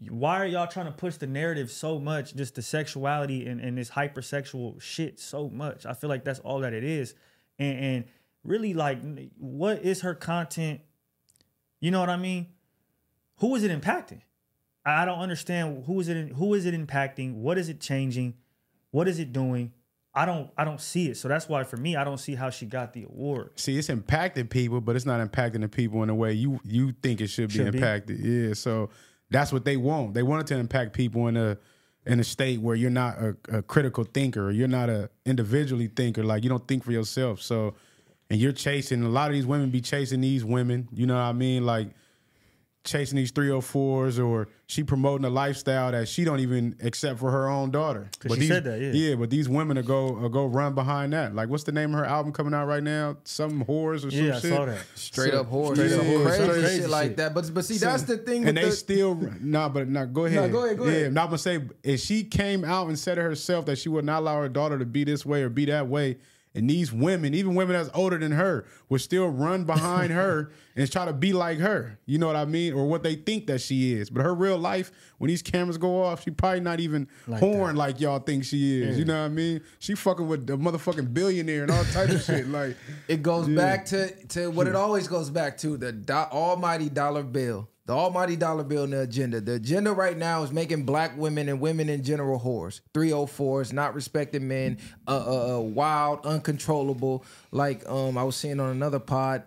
why are y'all trying to push the narrative so much, just the sexuality and, and this hypersexual shit so much? I feel like that's all that it is. And and really like what is her content? You know what I mean? Who is it impacting? I don't understand who is it who is it impacting? What is it changing? What is it doing? I don't I don't see it. So that's why for me I don't see how she got the award. see, it's impacting people, but it's not impacting the people in the way you you think it should be Should be. impacted. Yeah, so that's what they want. They want it to impact people in a in a state where you're not a, a critical thinker, or you're not a individually thinker. Like you don't think for yourself. So and you're chasing a lot of these women be chasing these women. You know what I mean? Like chasing these 304s or she promoting a lifestyle that she don't even accept for her own daughter. 'Cause she these, said that, yeah. but these women are go are go run behind that. Like what's the name of her album coming out right now? Some whores or some Yeah, I saw that. Straight So- up horse, Straight up crazy, horse, crazy, crazy shit like that. But but see, that's the thing. And with they the, still nah, but nah, go ahead. go ahead, go yeah, ahead. I'm not gonna say if she came out and said it herself that she would not allow her daughter to be this way or be that way. And these women, even women that's older than her, would still run behind her [LAUGHS] and try to be like her. You know what I mean? Or what they think that she is. But her real life, when these cameras go off, she probably not even Like horn like y'all think she is. You know what I mean? She fucking with the motherfucking billionaire and all type of shit. Like [LAUGHS] It goes back to to what it hmm. always goes back to the do- almighty dollar bill. The almighty dollar bill and the agenda. The agenda right now is making black women and women in general whores. 304s, not respecting men, uh, uh, uh, wild, uncontrollable. Like um, I was seeing on another pod,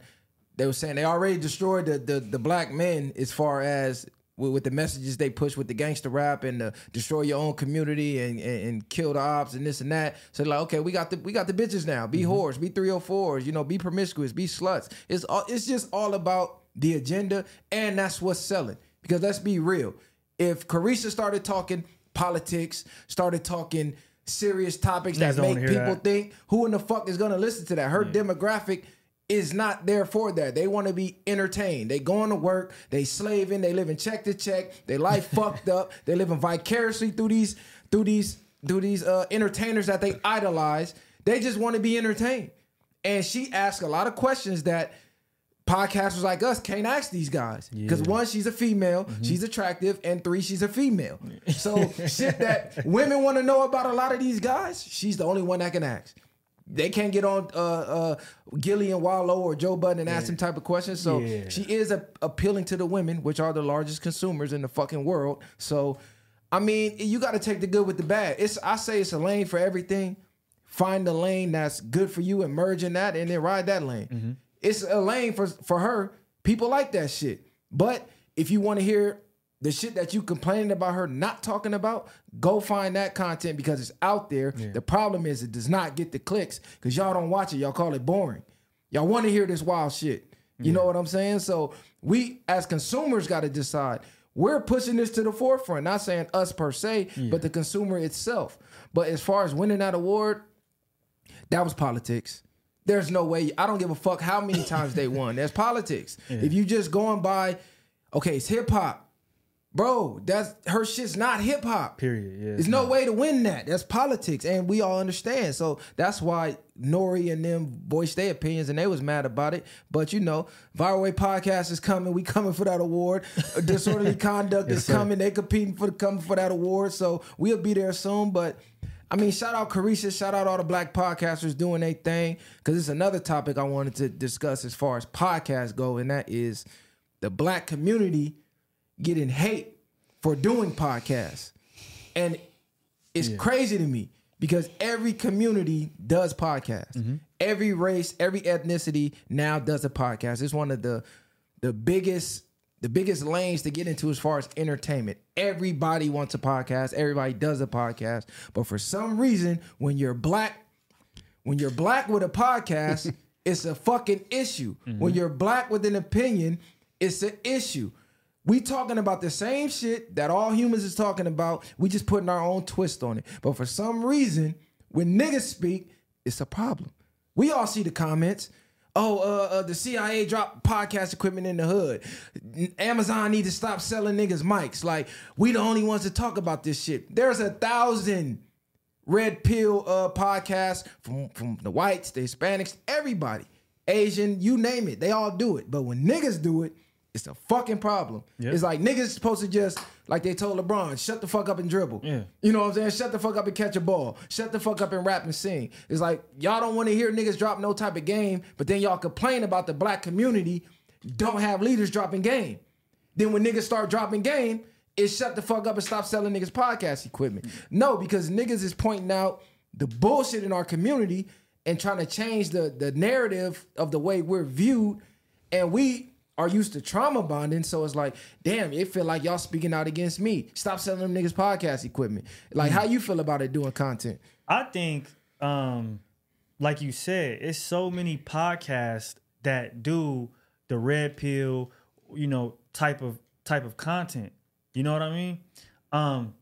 they were saying they already destroyed the the, the black men as far as with, with the messages they push with the gangster rap and the destroy your own community and, and, and kill the ops and this and that. So like, okay, we got the we got the bitches now. Be whores, be 304s, you know, be promiscuous, be sluts. It's all it's just all about the agenda, and that's what's selling. Because let's be real. If Caresha started talking politics, started talking serious topics that make people that. think, who in the fuck is gonna listen to that? Her demographic is not there for that. They want to be entertained. They going to work, they slaving, they living check to check, their life [LAUGHS] fucked up, they living vicariously through these through these through these uh, entertainers that they idolize. They just want to be entertained. And she asked a lot of questions that podcasters like us can't ask these guys because one she's a female she's attractive and three she's a female so shit that [LAUGHS] women want to know about a lot of these guys she's the only one that can ask they can't get on uh uh Gillie and Wallo or Joe Budden and ask them type of questions. So Yeah. she is a, appealing to the women, which are the largest consumers in the fucking world. So I mean, you got to take the good with the bad. It's I say it's a lane for everything. Find the lane that's good for you and merge in that, and then ride that lane. It's a lane for for her. People like that shit. But if you want to hear the shit that you complaining about her not talking about, go find that content because it's out there. The problem is it does not get the clicks because y'all don't watch it. Y'all call it boring. Y'all want to hear this wild shit. You know what I'm saying? So we as consumers got to decide. We're pushing this to the forefront. Not saying us per se, but the consumer itself. But as far as winning that award, that was politics. There's no way. I don't give a fuck how many times they won. That's politics. [LAUGHS] If you just going by, okay, it's hip hop, bro. That's her shit's not hip hop. Period. Yeah, There's no not. way to win that. That's politics, and we all understand. So that's why Nori and them voiced their opinions, and they was mad about it. But you know, Viral Way Podcast is coming. We coming for that award. [LAUGHS] Disorderly Conduct is sir. coming. They competing for coming for that award. So we'll be there soon. But I mean, shout out Caresha, shout out all the black podcasters doing their thing. Because it's another topic I wanted to discuss as far as podcasts go, and that is the black community getting hate for doing podcasts. And it's crazy to me because every community does podcasts. Mm-hmm. Every race, every ethnicity now does a podcast. It's one of the the biggest the biggest lanes to get into as far as entertainment. Everybody wants a podcast. Everybody does a podcast. But for some reason, when you're black, when you're black with a podcast, [LAUGHS] it's a fucking issue. When mm-hmm. you're black with an opinion, it's an issue. We talking about the same shit that all humans is talking about. We just putting our own twist on it. But for some reason, when niggas speak, it's a problem. We all see the comments. Oh, uh, uh, the CIA dropped podcast equipment in the hood. Amazon need to stop selling niggas mics. Like we the only ones to talk about this shit. There's a thousand red pill uh podcasts from from the whites, the Hispanics, everybody, Asian, you name it, they all do it. But when niggas do it, it's a fucking problem. Yep. It's like niggas supposed to just like they told LeBron, shut the fuck up and dribble. Yeah. You know what I'm saying? Shut the fuck up and catch a ball. Shut the fuck up and rap and sing. It's like y'all don't want to hear niggas drop no type of game, but then y'all complain about the black community don't have leaders dropping game. Then when niggas start dropping game, it's shut the fuck up and stop selling niggas podcast equipment. No, because niggas is pointing out the bullshit in our community and trying to change the the narrative of the way we're viewed, and we are used to trauma bonding. So it's like, damn, it feel like y'all speaking out against me. Stop selling them niggas podcast equipment. Like, how you feel about it doing content? I think um like you said, it's so many podcasts that do the red pill, you know, type of type of content. You know what I mean? Um,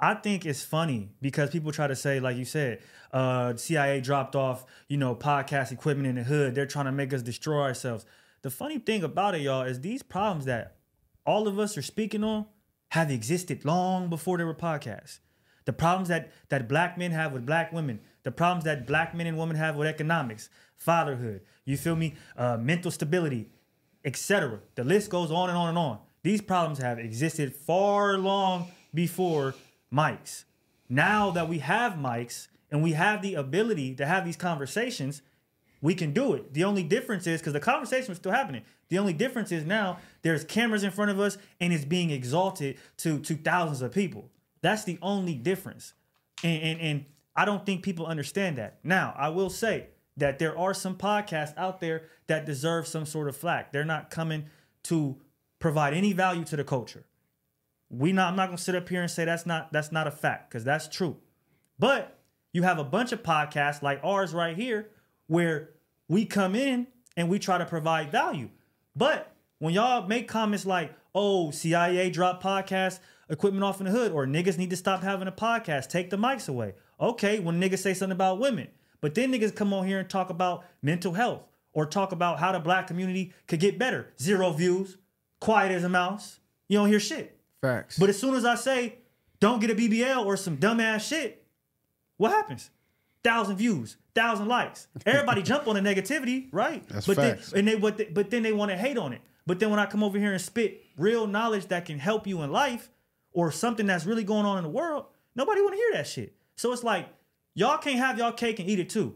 I think it's funny because people try to say, like you said, uh, CIA dropped off, you know, podcast equipment in the hood. They're trying to make us destroy ourselves. The funny thing about it, y'all, is these problems that all of us are speaking on have existed long before there were podcasts. The problems that that black men have with black women, the problems that black men and women have with economics, fatherhood, you feel me, uh, mental stability, etc. The list goes on and on and on. These problems have existed far long before mics. Now that we have mics and we have the ability to have these conversations, we can do it. The only difference is because the conversation is still happening. The only difference is now there's cameras in front of us and it's being exalted to to thousands of people. That's the only difference. And and, and I don't think people understand that. Now, I will say that there are some podcasts out there that deserve some sort of flack. They're not coming to provide any value to the culture. We not I'm not gonna sit up here and say that's not that's not a fact, because that's true. But you have a bunch of podcasts like ours right here where we come in and we try to provide value. But when y'all make comments like, oh, CIA drop podcast equipment off in the hood, or niggas need to stop having a podcast, take the mics away. Okay, when niggas say something about women. But then niggas come on here and talk about mental health or talk about how the black community could get better. Zero views, quiet as a mouse. You don't hear shit. Facts. But as soon as I say, don't get a BBL or some dumbass shit, what happens? Thousand views, thousand likes. Everybody jump on the negativity, right? That's but facts. Then, and they but, they, but then they want to hate on it. But then when I come over here and spit real knowledge that can help you in life or something that's really going on in the world, nobody want to hear that shit. So it's like y'all can't have y'all cake and eat it too.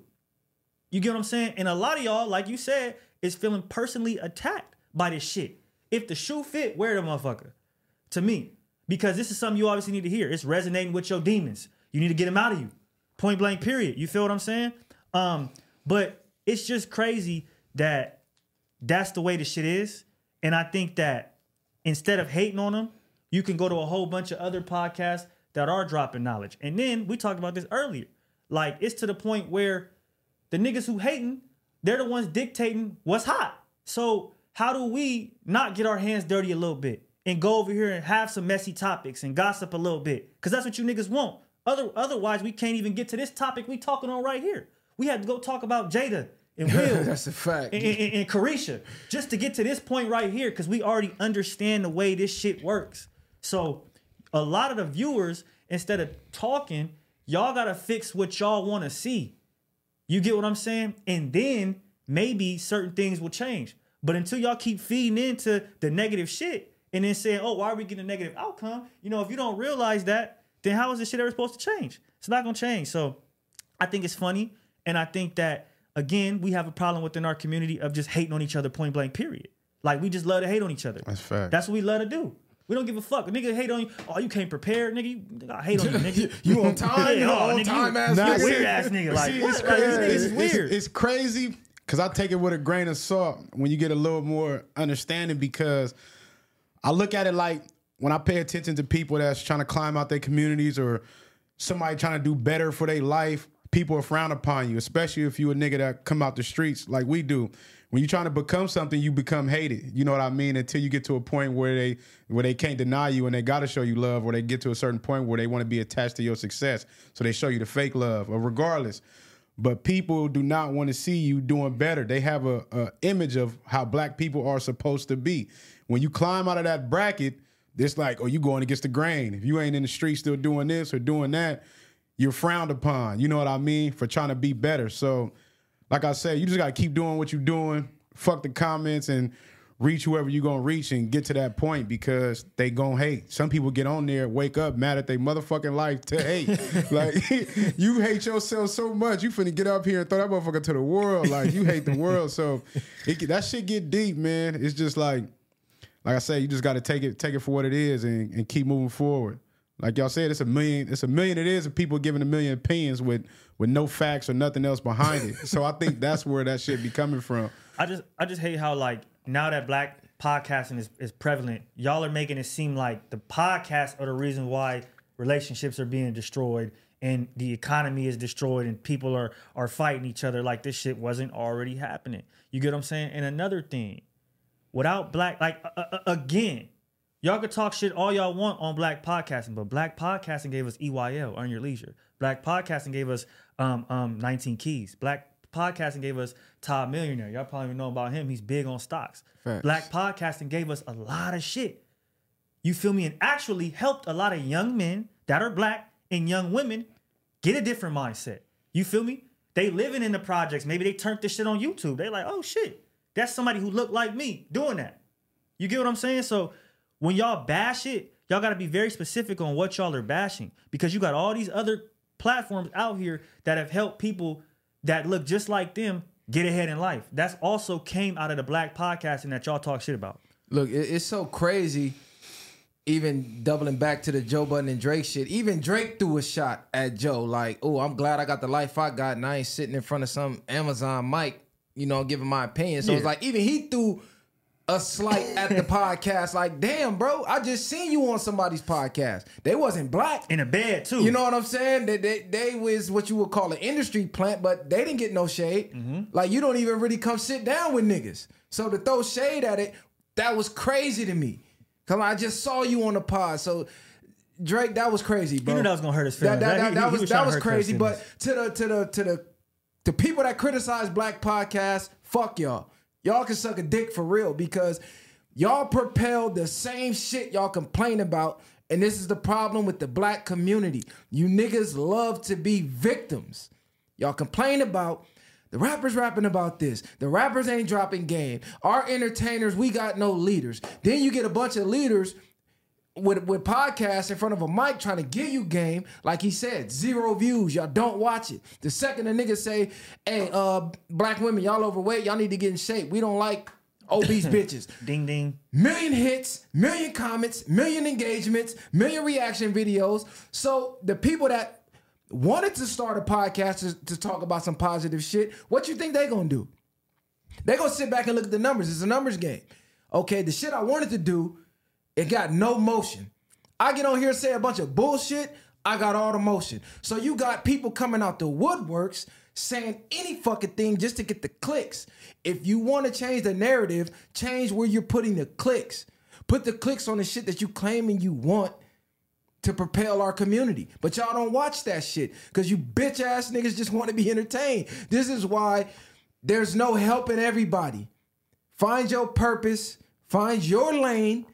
You get what I'm saying? And a lot of y'all, like you said, is feeling personally attacked by this shit. If the shoe fit, wear the motherfucker. To me, because this is something you obviously need to hear. It's resonating with your demons. You need to get them out of you. Point blank. Period. You feel what I'm saying? Um, but it's just crazy that that's the way the shit is. And I think that instead of hating on them, you can go to a whole bunch of other podcasts that are dropping knowledge. And then we talked about this earlier. Like it's to the point where the niggas who hating, they're the ones dictating what's hot. So how do we not get our hands dirty a little bit and go over here and have some messy topics and gossip a little bit? Because that's what you niggas want. Other otherwise, we can't even get to this topic we talking on right here. We had to go talk about Jada and [LAUGHS] Will That's a fact. and, and, and Caresha just to get to this point right here because we already understand the way this shit works. So a lot of the viewers, instead of talking, y'all gotta fix what y'all want to see. You get what I'm saying? And then maybe certain things will change. But until y'all keep feeding into the negative shit and then saying, "Oh, why are we getting a negative outcome?" You know, if you don't realize that, then how is this shit ever supposed to change? It's not gonna change. So I think it's funny, and I think that again we have a problem within our community of just hating on each other, point blank. Period. Like we just love to hate on each other. That's fact. That's what we love to do. We don't give a fuck. A nigga hate on you. Oh, you can't prepare, nigga. You, nigga, I hate on you, nigga. [LAUGHS] You on time? Yeah, You oh, on nigga, time you- ass you nigga? weird ass nigga. Like, See, it's Like, this crazy. It's, it's- weird. it's crazy because I take it with a grain of salt when you get a little more understanding because I look at it like when I pay attention to people that's trying to climb out their communities or somebody trying to do better for their life, people are frowned upon you, especially if you a nigga that come out the streets like we do. When you're trying to become something, you become hated. You know what I mean? Until you get to a point where they where they can't deny you and they gotta show you love, or they get to a certain point where they want to be attached to your success. So they show you the fake love. Or regardless. But people do not want to see you doing better. They have a, a image of how black people are supposed to be. When you climb out of that bracket, it's like, oh, you going against the grain. If you ain't in the street still doing this or doing that, you're frowned upon. You know what I mean? For trying to be better. So, like I said, you just gotta keep doing what you're doing. Fuck the comments and reach whoever you're gonna reach and get to that point because they gonna hate. Some people get on there, wake up mad at their motherfucking life to hate. [LAUGHS] like [LAUGHS] you hate yourself so much, you finna get up here and throw that motherfucker to the world. Like you hate the world. So it, that shit get deep, man. It's just like like I say, you just got to take it, take it for what it is, and, and keep moving forward. Like y'all said, it's a million, it's a million. It is of people giving a million opinions with with no facts or nothing else behind it. So I think that's where that shit be coming from. I just I just hate how like now that black podcasting is, is prevalent, y'all are making it seem like the podcasts are the reason why relationships are being destroyed and the economy is destroyed and people are are fighting each other like this shit wasn't already happening. You get what I'm saying? And another thing, without black, like uh, uh, again, y'all could talk shit all y'all want on black podcasting, but black podcasting gave us EYL, Earn Your Leisure. Black podcasting gave us um, um, 19 Keys. Black podcasting gave us Todd Millionaire. Y'all probably know about him. He's big on stocks. Facts. Black podcasting gave us a lot of shit. You feel me? And actually helped a lot of young men that are black and young women get a different mindset. You feel me? They living in the projects. Maybe they turned this shit on YouTube. They like, oh shit, that's somebody who looked like me doing that. You get what I'm saying? So when y'all bash it, y'all got to be very specific on what y'all are bashing because you got all these other platforms out here that have helped people that look just like them get ahead in life. That's also came out of the black podcasting that y'all talk shit about. Look, it's so crazy. Even doubling back to the Joe Budden and Drake shit. Even Drake threw a shot at Joe. Like, oh, I'm glad I got the life I got, and I ain't sitting in front of some Amazon mic, you know, giving my opinion. So it's like even he threw a slight at the podcast. Like, damn, bro, I just seen you on somebody's podcast. They wasn't black. In a bed too. You know what I'm saying? They, they they was what you would call an industry plant, but they didn't get no shade. Mm-hmm. Like you don't even really come sit down with niggas. So to throw shade at it, that was crazy to me. Come on, I just saw you on the pod. So Drake, that was crazy, bro. knew that was gonna hurt his feelings. that, That- that, he- that he was, was that was crazy. But to the to the to the the people that criticize black podcasts, fuck y'all. Y'all can suck a dick for real because y'all propel the same shit y'all complain about. And this is the problem with the black community. You niggas love to be victims. Y'all complain about the rappers rapping about this. The rappers ain't dropping game. Our entertainers, we got no leaders. Then you get a bunch of leaders with with podcasts in front of a mic trying to give you game, like he said, zero views. Y'all don't watch it. The second the nigga say, "Hey, uh, black women, y'all overweight. Y'all need to get in shape. We don't like obese [LAUGHS] bitches." Ding ding. Million hits, million comments, million engagements, million reaction videos. So the people that wanted to start a podcast to, to talk about some positive shit, what you think they gonna do? They gonna sit back and look at the numbers. It's a numbers game. Okay, the shit I wanted to do, it got no motion. I get on here and say a bunch of bullshit. I got all the motion. So you got people coming out the woodworks saying any fucking thing just to get the clicks. If you want to change the narrative, change where you're putting the clicks. Put the clicks on the shit that you claiming you want to propel our community. But y'all don't watch that shit because you bitch ass niggas just want to be entertained. This is why there's no helping everybody. Find your purpose, find your lane,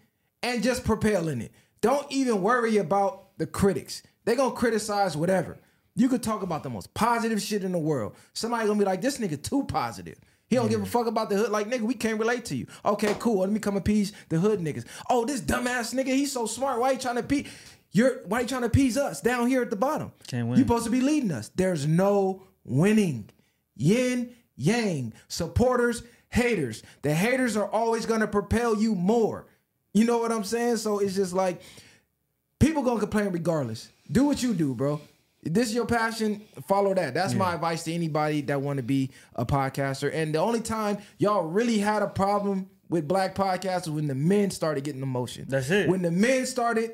and just propel in it. Don't even worry about the critics. They gonna criticize whatever. You could talk about the most positive shit in the world. Somebody gonna be like, this nigga too positive. He don't give a mm. fuck about the hood. Like, nigga, we can't relate to you. Okay, cool. Let me come appease the hood niggas. Oh, this dumbass nigga, he's so smart. Why you trying to appease? You're why you trying to appease us down here at the bottom? Can't win. You supposed to be leading us. There's no winning. Yin, yang, supporters, haters. The haters are always gonna propel you more. You know what I'm saying? So it's just like people gonna complain regardless. Do what you do, bro. If this is your passion, follow that. That's my advice to anybody that want to be a podcaster. And the only time y'all really had a problem with black podcasts was when the men started getting emotion. That's it. When the men started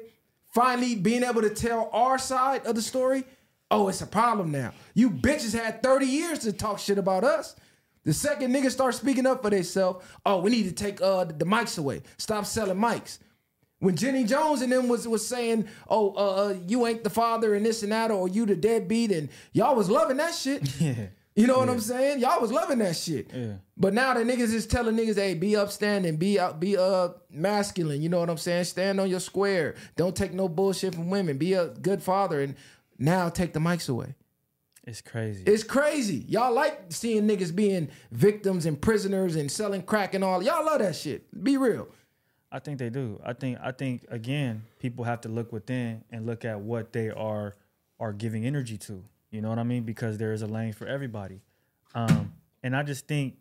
finally being able to tell our side of the story, oh, it's a problem now. You bitches had 30 years to talk shit about us. The second niggas start speaking up for themselves, oh, we need to take uh, the mics away. Stop selling mics. When Jenny Jones and them was was saying, "Oh, uh, uh, you ain't the father and this and that, or you the deadbeat," and y'all was loving that shit. [LAUGHS] Yeah. You know what I'm saying? Y'all was loving that shit. Yeah. But now the niggas is telling niggas, "Hey, be upstanding, be up, be uh masculine." You know what I'm saying? Stand on your square. Don't take no bullshit from women. Be a good father, and now take the mics away. It's crazy. It's crazy. Y'all like seeing niggas being victims and prisoners and selling crack and all. Y'all love that shit. Be real. I think they do. I think I think again, people have to look within and look at what they are are giving energy to. You know what I mean? Because there is a lane for everybody. Um, and I just think,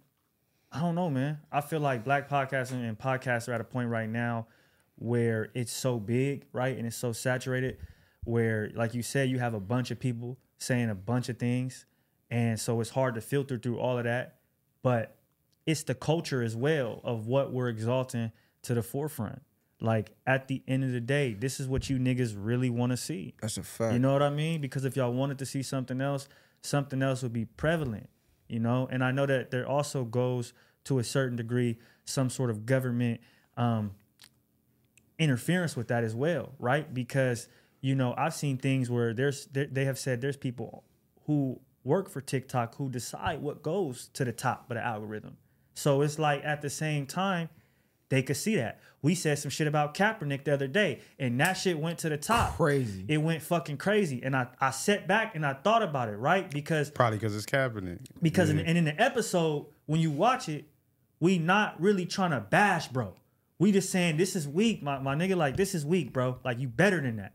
I don't know, man. I feel like black podcasting and podcasts are at a point right now where it's so big, right? And it's so saturated where, like you said, you have a bunch of people saying a bunch of things. And so it's hard to filter through all of that. But it's the culture as well of what we're exalting to the forefront. Like at the end of the day, this is what you niggas really want to see. That's a fact. You know what I mean? Because if y'all wanted to see something else, something else would be prevalent, you know? And I know that there also goes to a certain degree some sort of government um, interference with that as well, right? Because, you know, I've seen things where there's there, they have said there's people who work for TikTok who decide what goes to the top of the algorithm. So it's like at the same time, they could see that. We said some shit about Kaepernick the other day, and that shit went to the top. Crazy. It went fucking crazy. And I, I sat back and I thought about it, right? Because Probably because it's Kaepernick. because yeah. in, and in the episode, when you watch it, we not really trying to bash, bro. We just saying this is weak, my, my nigga. Like this is weak, bro. Like you better than that.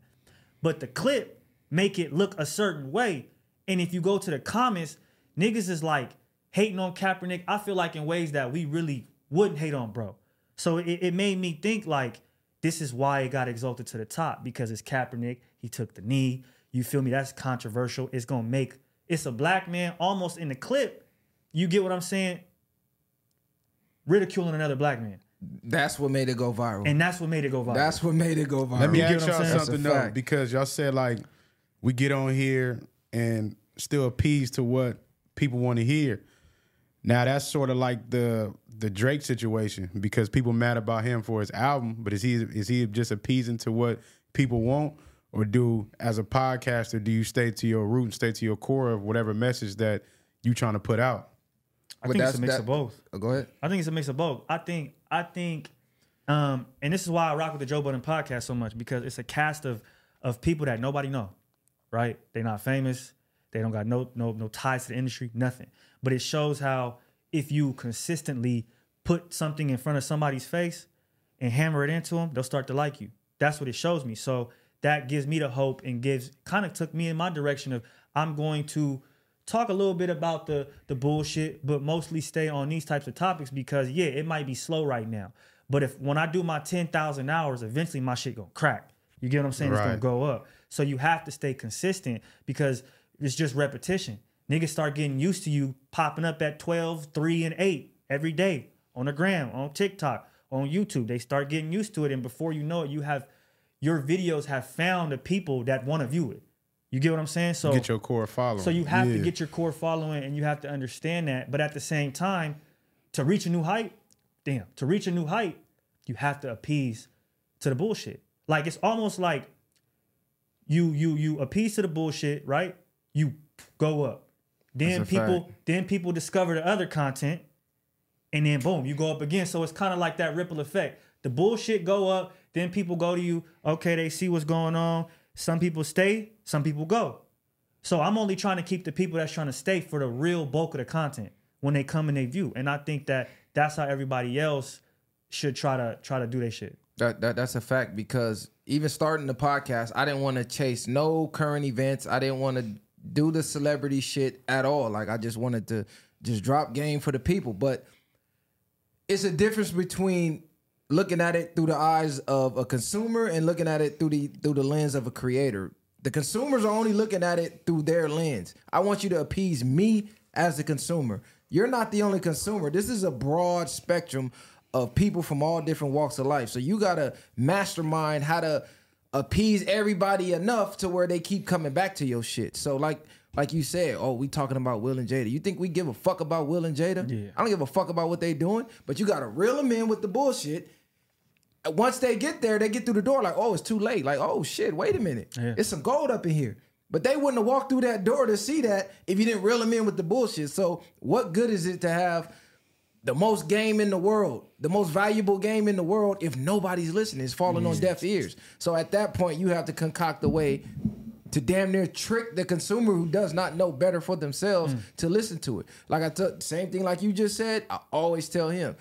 But the clip make it look a certain way. And if you go to the comments, niggas is like hating on Kaepernick. I feel like in ways that we really wouldn't hate on, bro. So it, it made me think like this is why it got exalted to the top because it's Kaepernick. He took the knee. You feel me? That's controversial. It's gonna make it's a black man almost in the clip. You get what I'm saying? Ridiculing another black man, That's what made it go viral. and that's what made it go viral. That's what made it go viral. Let me You get ask y'all saying? something That's though, fact. because y'all said like we get on here and still appease to what people want to hear. Now that's sort of like the the Drake situation because people mad about him for his album, but is he is he just appeasing to what people want, or do as a podcaster do you stay to your root and stay to your core of whatever message that you trying to put out? I think it's a mix that- of both. Oh, go ahead. I think it's a mix of both. I think I think um and this is why I rock with the Joe Budden podcast so much because it's a cast of of people that nobody know. Right? They're not famous. They don't got no no no ties to the industry, nothing. But it shows how if you consistently put something in front of somebody's face and hammer it into them, they'll start to like you. That's what it shows me. So that gives me the hope and gives kind of took me in my direction of I'm going to talk a little bit about the the bullshit, but mostly stay on these types of topics because yeah, it might be slow right now. But if when I do my ten thousand hours, eventually my shit gonna crack. You get what I'm saying? It's gonna go up. So you have to stay consistent because it's just repetition. Niggas start getting used to you popping up at 12, 3, and 8 every day on the gram, on TikTok, on YouTube. They start getting used to it. And before you know it, you have your videos have found the people that want to view it. You get what I'm saying? So Get your core following. so you have to get your core following and you have to understand that. But at the same time, to reach a new height, damn, to reach a new height, you have to appease to the bullshit. Like it's almost like you you you appease to the bullshit, right? You go up. Then people fact. then people discover the other content and then boom, you go up again. So it's kind of like that ripple effect. The bullshit go up, then people go to you. Okay, they see what's going on. Some people stay, some people go. So I'm only trying to keep the people that's trying to stay for the real bulk of the content when they come and they view. And I think that that's how everybody else should try to try to do their shit. That, that that's a fact because even starting the podcast, I didn't want to chase no current events. I didn't want to do the celebrity shit at all. Like I just wanted to just drop game for the people. But it's a difference between looking at it through the eyes of a consumer and looking at it through the through the lens of a creator. The consumers are only looking at it through their lens. I want you to appease me as the consumer. You're not the only consumer. This is a broad spectrum of people from all different walks of life. So you gotta mastermind how to appease everybody enough to where they keep coming back to your shit. So like like you said, oh, we talking about Will and Jada. You think we give a fuck about Will and Jada? Yeah. I don't give a fuck about what they doing, but you gotta reel them in with the bullshit. Once they get there, they get through the door like, oh, it's too late. Like, oh shit, wait a minute. Yeah. It's some gold up in here. But they wouldn't have walked through that door to see that if you didn't reel them in with the bullshit. So what good is it to have the most game in the world, the most valuable game in the world, if nobody's listening? It's falling on deaf ears. So at that point, you have to concoct a way to damn near trick the consumer who does not know better for themselves mm. to listen to it. Like I took same thing like you just said, I always tell him,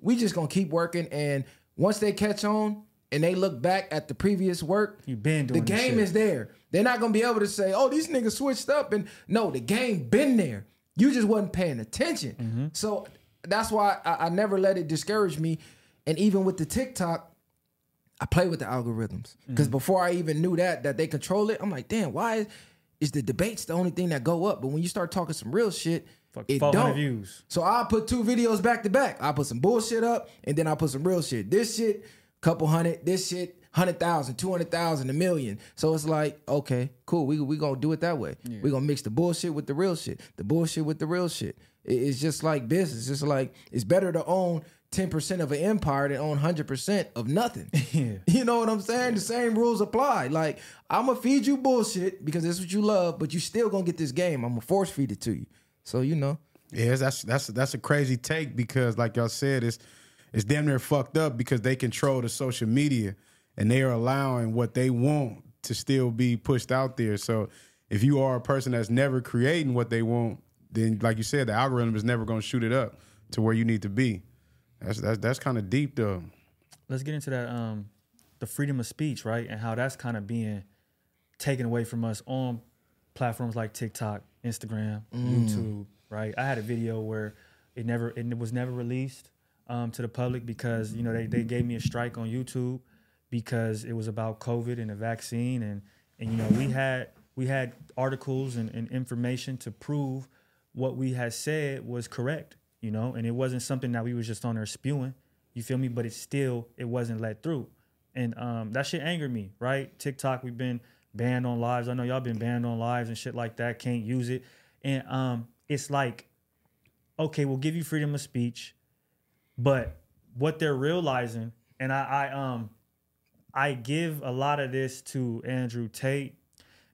we just gonna keep working and once they catch on and they look back at the previous work, You been the doing this game is there. They're not gonna be able to say, "Oh, these niggas switched up," and no, the game been there. You just wasn't paying attention. Mm-hmm. So that's why I, I never let it discourage me. And even with the TikTok, I play with the algorithms because Mm-hmm. before I even knew that that they control it, I'm like, damn, why is, is the debates the only thing that go up? But when you start talking some real shit, Fuck, it 400 don't. views. So I put two videos back to back. I put some bullshit up and then I put some real shit. This shit couple hundred, this shit, hundred thousand, two hundred thousand, a million. So it's like, okay, cool. We we gonna do it that way. We gonna mix the bullshit with the real shit, the bullshit with the real shit. It- It's just like business. It's just like it's better to own ten percent of an empire than own hundred percent of nothing. [LAUGHS] [LAUGHS] You know what I'm saying? The same rules apply. Like I'm gonna feed you bullshit because that's what you love, but you still gonna get this game. I'm gonna force feed it to you. So you know. Yeah, that's that's that's a crazy take because, like y'all said, it's it's damn near fucked up because they control the social media and they are allowing what they want to still be pushed out there. So if you are a person that's never creating what they want, then like you said, the algorithm is never going to shoot it up to where you need to be. That's that's that's kind of deep though. let's get into that um the freedom of speech right and how that's kind of being taken away from us on platforms like tiktok instagram youtube right? I had a video where it never it was never released um, to the public because you know they, they gave me a strike on youtube because it was about covid and the vaccine and and you know we had we had articles and, and information to prove what we had said was correct you know and it wasn't something that we was just on there spewing you feel me? But it still it wasn't let through. And um, that shit angered me right? Tiktok we've been banned on lives. I know y'all been banned on lives and shit like that. Can't use it. And um, it's like okay we'll give you freedom of speech but what they're realizing and i i um i give a lot of this to andrew tate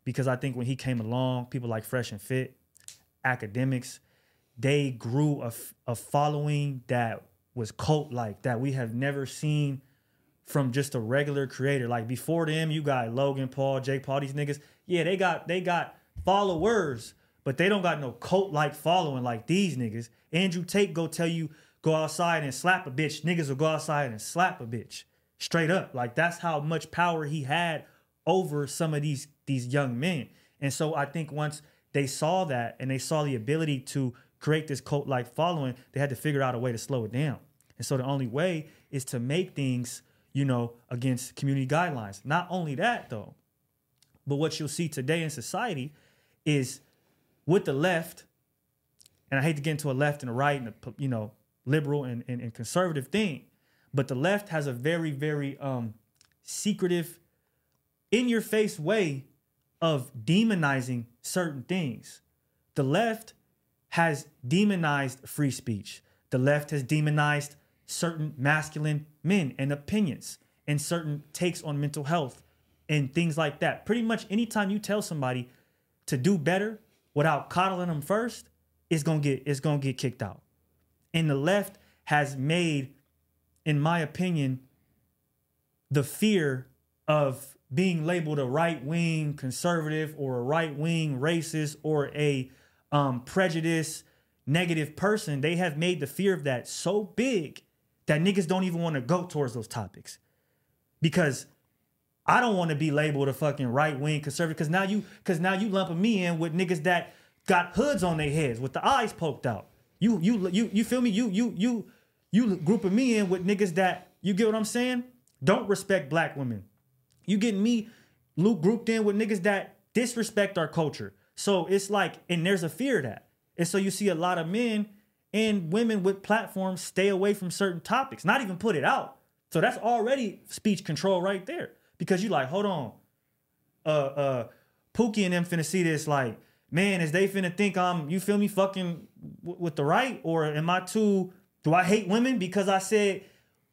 because i think when he came along people like fresh and fit academics they grew a, a following that was cult like that we have never seen from just a regular creator. Like before them, you got Logan Paul, Jake Paul, these niggas. Yeah, they got they got followers, but they don't got no cult like following like these niggas. Andrew Tate go tell you go outside and slap a bitch. Niggas will go outside and slap a bitch straight up. Like that's how much power he had over some of these these young men. And so I think once they saw that and they saw the ability to create this cult like following, they had to figure out a way to slow it down. And so the only way is to make things, you know, against community guidelines. Not only that though, but what you'll see today in society is with the left, and I hate to get into a left and a right and a you know liberal and, and, and conservative thing, but the left has a very very um, secretive, in your face way of demonizing certain things. The left has demonized free speech. The left has demonized certain masculine men and opinions and certain takes on mental health and things like that. Pretty much anytime you tell somebody to do better without coddling them first, it's gonna get it's gonna get kicked out. And the left has made, in my opinion, the fear of being labeled a right wing conservative or a right wing racist or a um, prejudice negative person, they have made the fear of that so big that niggas don't even want to go towards those topics because I don't want to be labeled a fucking right wing conservative because now you because now you lumping me in with niggas that got hoods on their heads with the eyes poked out. You you you you feel me? You you you you grouping me in with niggas that you get what I'm saying? Don't respect black women. You getting me Luke grouped in with niggas that disrespect our culture. So it's like, and there's a fear of that. And so you see a lot of men and women with platforms stay away from certain topics, not even put it out. So that's already speech control right there. Because you like, hold on. Uh uh Pookie and them finna see this like, man, is they finna think I'm, you feel me, fucking w- with the right? Or am I too, do I hate women because I said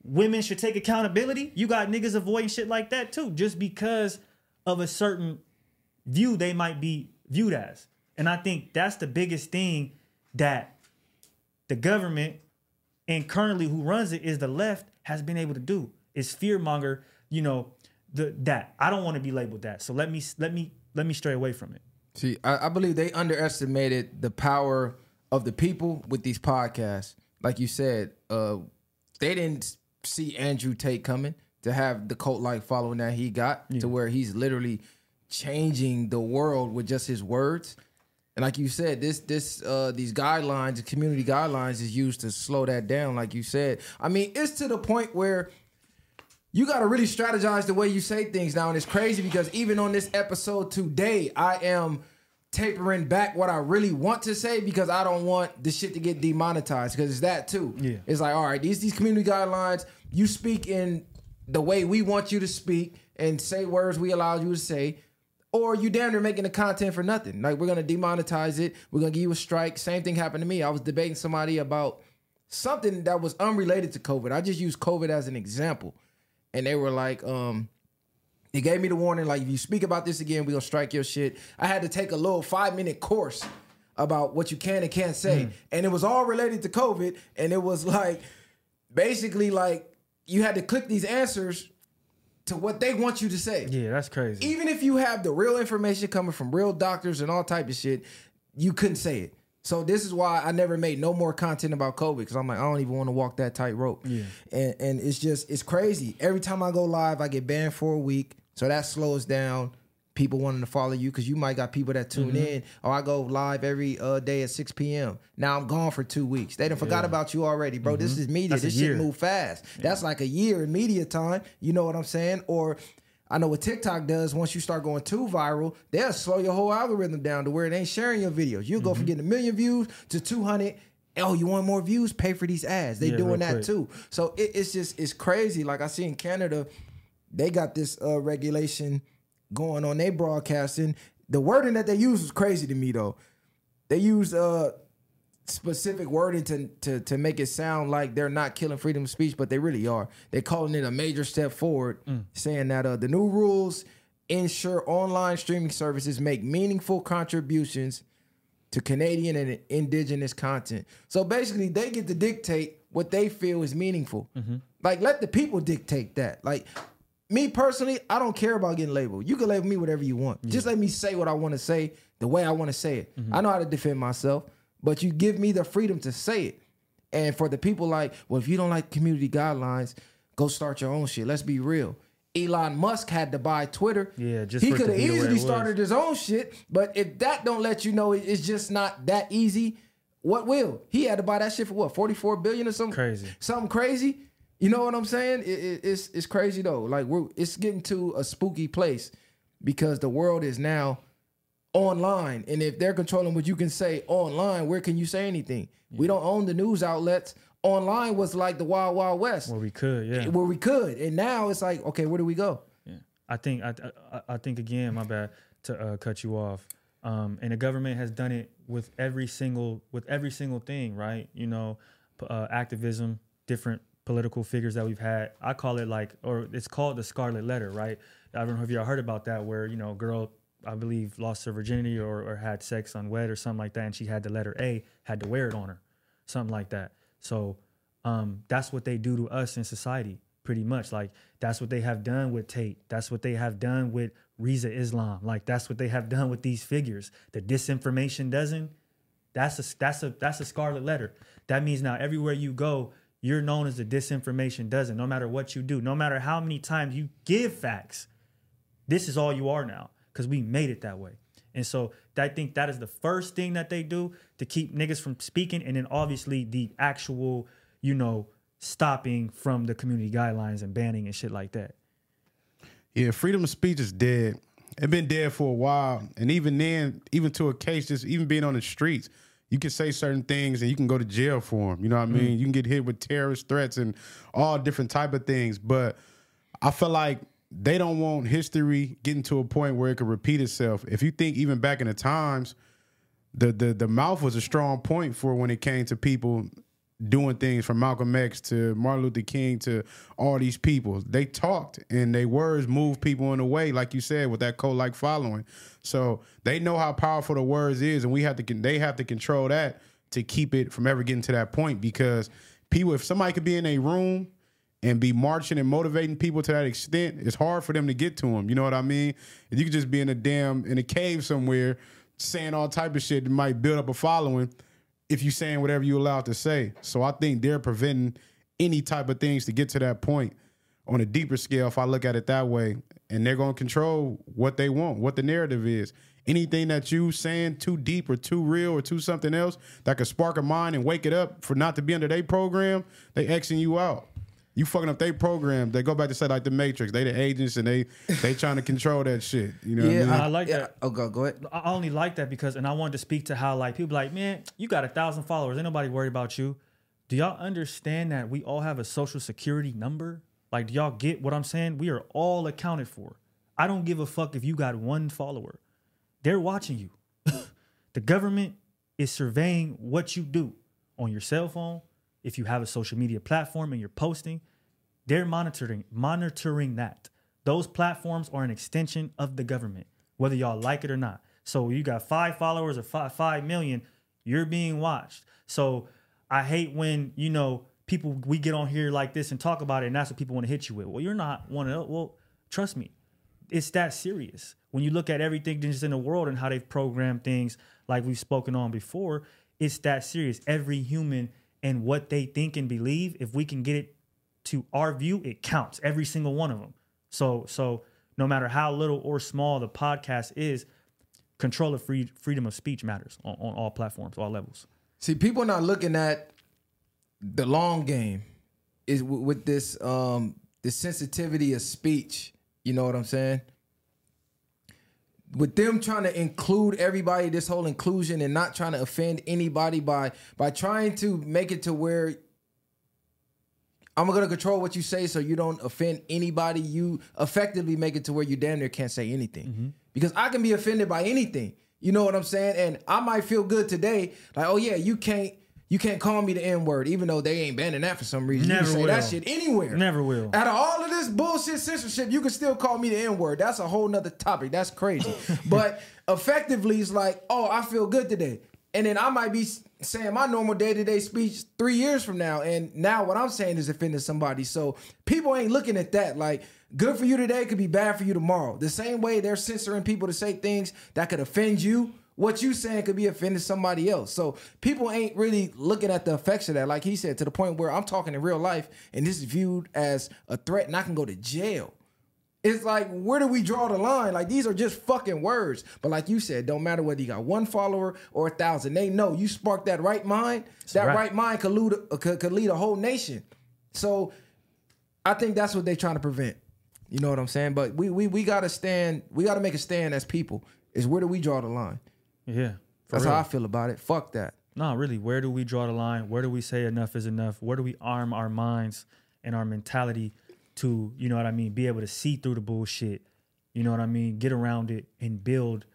women should take accountability? You got niggas avoiding shit like that too, just because of a certain view they might be viewed as. And I think that's the biggest thing that the government and currently who runs it is the left has been able to do is fearmonger, you know, the that I don't want to be labeled that. So let me let me let me stray away from it. See, I, I believe they underestimated the power of the people with these podcasts. Like you said, uh, they didn't see Andrew Tate coming to have the cult like following that he got to where he's literally changing the world with just his words. And like you said, this this uh these guidelines, the community guidelines is used to slow that down, like you said. I mean, it's to the point where you got to really strategize the way you say things now. And it's crazy because even on this episode today, I am tapering back what I really want to say because I don't want the shit to get demonetized because it's that too. Yeah. It's like, all right, these these community guidelines, you speak in the way we want you to speak and say words we allow you to say, or you damn near making the content for nothing. Like we're gonna demonetize it. We're gonna give you a strike. Same thing happened to me. I was debating somebody about something that was unrelated to COVID. I just used COVID as an example, and they were like, um, they gave me the warning, like if you speak about this again, we're gonna strike your shit. I had to take a little five minute course about what you can and can't say, and it was all related to COVID, and it was like basically like you had to click these answers to what they want you to say. Yeah, that's crazy. Even if you have the real information coming from real doctors and all type of shit, you couldn't say it. So this is why I never made no more content about COVID because I'm like I don't even want to walk that tight rope. Yeah. And and it's just it's crazy. Every time I go live, I get banned for a week. So that slows down people wanting to follow you because you might got people that tune in. Or I go live every uh, day at 6 p.m. Now I'm gone for two weeks. They done forgot about you already, bro. This is media. That's this shit move fast. That's like a year in media time. You know what I'm saying? Or I know what TikTok does. Once you start going too viral, they'll slow your whole algorithm down to where it ain't sharing your videos. You'll Mm-hmm. go from getting a million views to 200. Oh, you want more views? Pay for these ads. They Yeah, doing that quick. too. So it, it's just it's crazy. Like I see in Canada, they got this uh, regulation going on. They broadcasting. The wording that they use was crazy to me though. They use uh specific wording to, to to make it sound like they're not killing freedom of speech, but they really are. They're calling it a major step forward, saying that uh, the new rules ensure online streaming services make meaningful contributions to Canadian and indigenous content. So basically, they get to dictate what they feel is meaningful. Like, let the people dictate that. Like, me personally, I don't care about getting labeled. You can label me whatever you want. Just let me say what I want to say the way I want to say it. Mm-hmm. I know how to defend myself, but you give me the freedom to say it. And for the people like, well, if you don't like community guidelines, go start your own shit. Let's be real. Elon Musk had to buy Twitter. Yeah, just he for it to could have be the way easily started his own shit. But if that don't let you know it's just not that easy, what will? He had to buy that shit for what, 44 billion or something? Crazy. Something crazy. You know what I'm saying? It, it- it's it's crazy though. Like we're it's getting to a spooky place because the world is now online. And if they're controlling what you can say online, where can you say anything? We don't own the news outlets. Online was like the wild, wild west Where we could, yeah. where we could. And now it's like, okay, where do we go? Yeah. I think I, I I think again, my bad to uh, cut you off. Um, and the government has done it with every single with every single thing, right? You know, uh, activism, different political figures that we've had. I call it like, or it's called the Scarlet Letter, right? I don't know if y'all heard about that, where you know, a girl I believe lost her virginity or, or had sex unwed or something like that, and she had the letter A, had to wear it on her, something like that. So um, that's what they do to us in society, pretty much. Like that's what they have done with Tate. That's what they have done with Rizza Islam. Like that's what they have done with these figures. The disinformation dozen. That's a that's a that's a scarlet letter. That means now everywhere you go, you're known as the disinformation dozen. No matter what you do, no matter how many times you give facts, this is all you are now because we made it that way. And so I think that is the first thing that they do to keep niggas from speaking, and then obviously the actual, you know, stopping from the community guidelines and banning and shit like that. Yeah, freedom of speech is dead. It's been dead for a while, and even then, even to a case, just even being on the streets, you can say certain things and you can go to jail for them. You know what I mm. mean? You can get hit with terrorist threats and all different type of things. But I feel like they don't want history getting to a point where it could repeat itself. If you think even back in the times, the the the mouth was a strong point for when it came to people doing things from Malcolm X to Martin Luther King to all these people. They talked and their words moved people in a way, like you said, with that cult like following. So they know how powerful the words is, and we have to they have to control that to keep it from ever getting to that point. Because people, if somebody could be in a room and be marching and motivating people to that extent, it's hard for them to get to them. You know what I mean? If you could just be in a damn in a cave somewhere saying all type of shit that might build up a following if you're saying whatever you allowed to say. So I think they're preventing any type of things to get to that point on a deeper scale if I look at it that way. And they're gonna control what they want, what the narrative is. Anything that you saying too deep or too real or too something else that could spark a mind and wake it up for not to be under their program, they Xing you out. You fucking up their program. They go back to say like the Matrix. They the agents and they they trying to control that shit. You know what I mean? I like yeah. that. Oh, go, go ahead. I only like that because, and I wanted to speak to how like people like, man, you got a thousand followers, ain't nobody worried about you. Do y'all understand that we all have a social security number? Like, do y'all get what I'm saying? We are all accounted for. I don't give a fuck if you got one follower. They're watching you. [LAUGHS] the government is surveying what you do on your cell phone. If you have a social media platform and you're posting, they're monitoring monitoring that. Those platforms are an extension of the government, whether y'all like it or not. So you got five followers or five five million, you're being watched. So I hate when you know people we get on here like this and talk about it, and that's what people want to hit you with. Well, you're not one of. Well, trust me, it's that serious. When you look at everything just in the world and how they've programmed things, like we've spoken on before, it's that serious. Every human and what they think and believe, if we can get it to our view, it counts. Every single one of them. So, so no matter how little or small the podcast is, control of free freedom of speech matters on, on all platforms, all levels. See, people are not looking at the long game is with this um the sensitivity of speech. You know what I'm saying? With them trying to include everybody, this whole inclusion and not trying to offend anybody by by trying to make it to where I'm gonna control what you say so you don't offend anybody. You effectively make it to where you damn near can't say anything. Mm-hmm. Because I can be offended by anything. You know what I'm saying? And I might feel good today, like, oh yeah, you can't you can't call me the N-word, even though they ain't banning that for some reason. you Never can say that shit anywhere. Never will. Out of all of this bullshit censorship, you can still call me the N-word. That's a whole nother topic. That's crazy. [LAUGHS] but effectively, it's like, oh, I feel good today. And then I might be saying my normal day-to-day speech three years from now. And now what I'm saying is offending somebody. So people ain't looking at that. Like, good for you today could be bad for you tomorrow. The same way they're censoring people to say things that could offend you. What you saying could be offending somebody else. So people ain't really looking at the effects of that. Like he said, to the point where I'm talking in real life and this is viewed as a threat and I can go to jail. It's like, where do we draw the line? Like, these are just fucking words. But like you said, don't matter whether you got one follower or a thousand. They know you spark that right mind. that right. right mind could lead, uh, could, could lead a whole nation. So I think that's what they're trying to prevent. You know what I'm saying? But we we we gotta stand. We gotta make a stand as people. Is where do we draw the line? Yeah. That's real. how I feel about it. Fuck that. No, really, where do we draw the line? Where do we say enough is enough? Where do we arm our minds and our mentality to, you know what I mean, be able to see through the bullshit, you know what I mean, get around it and build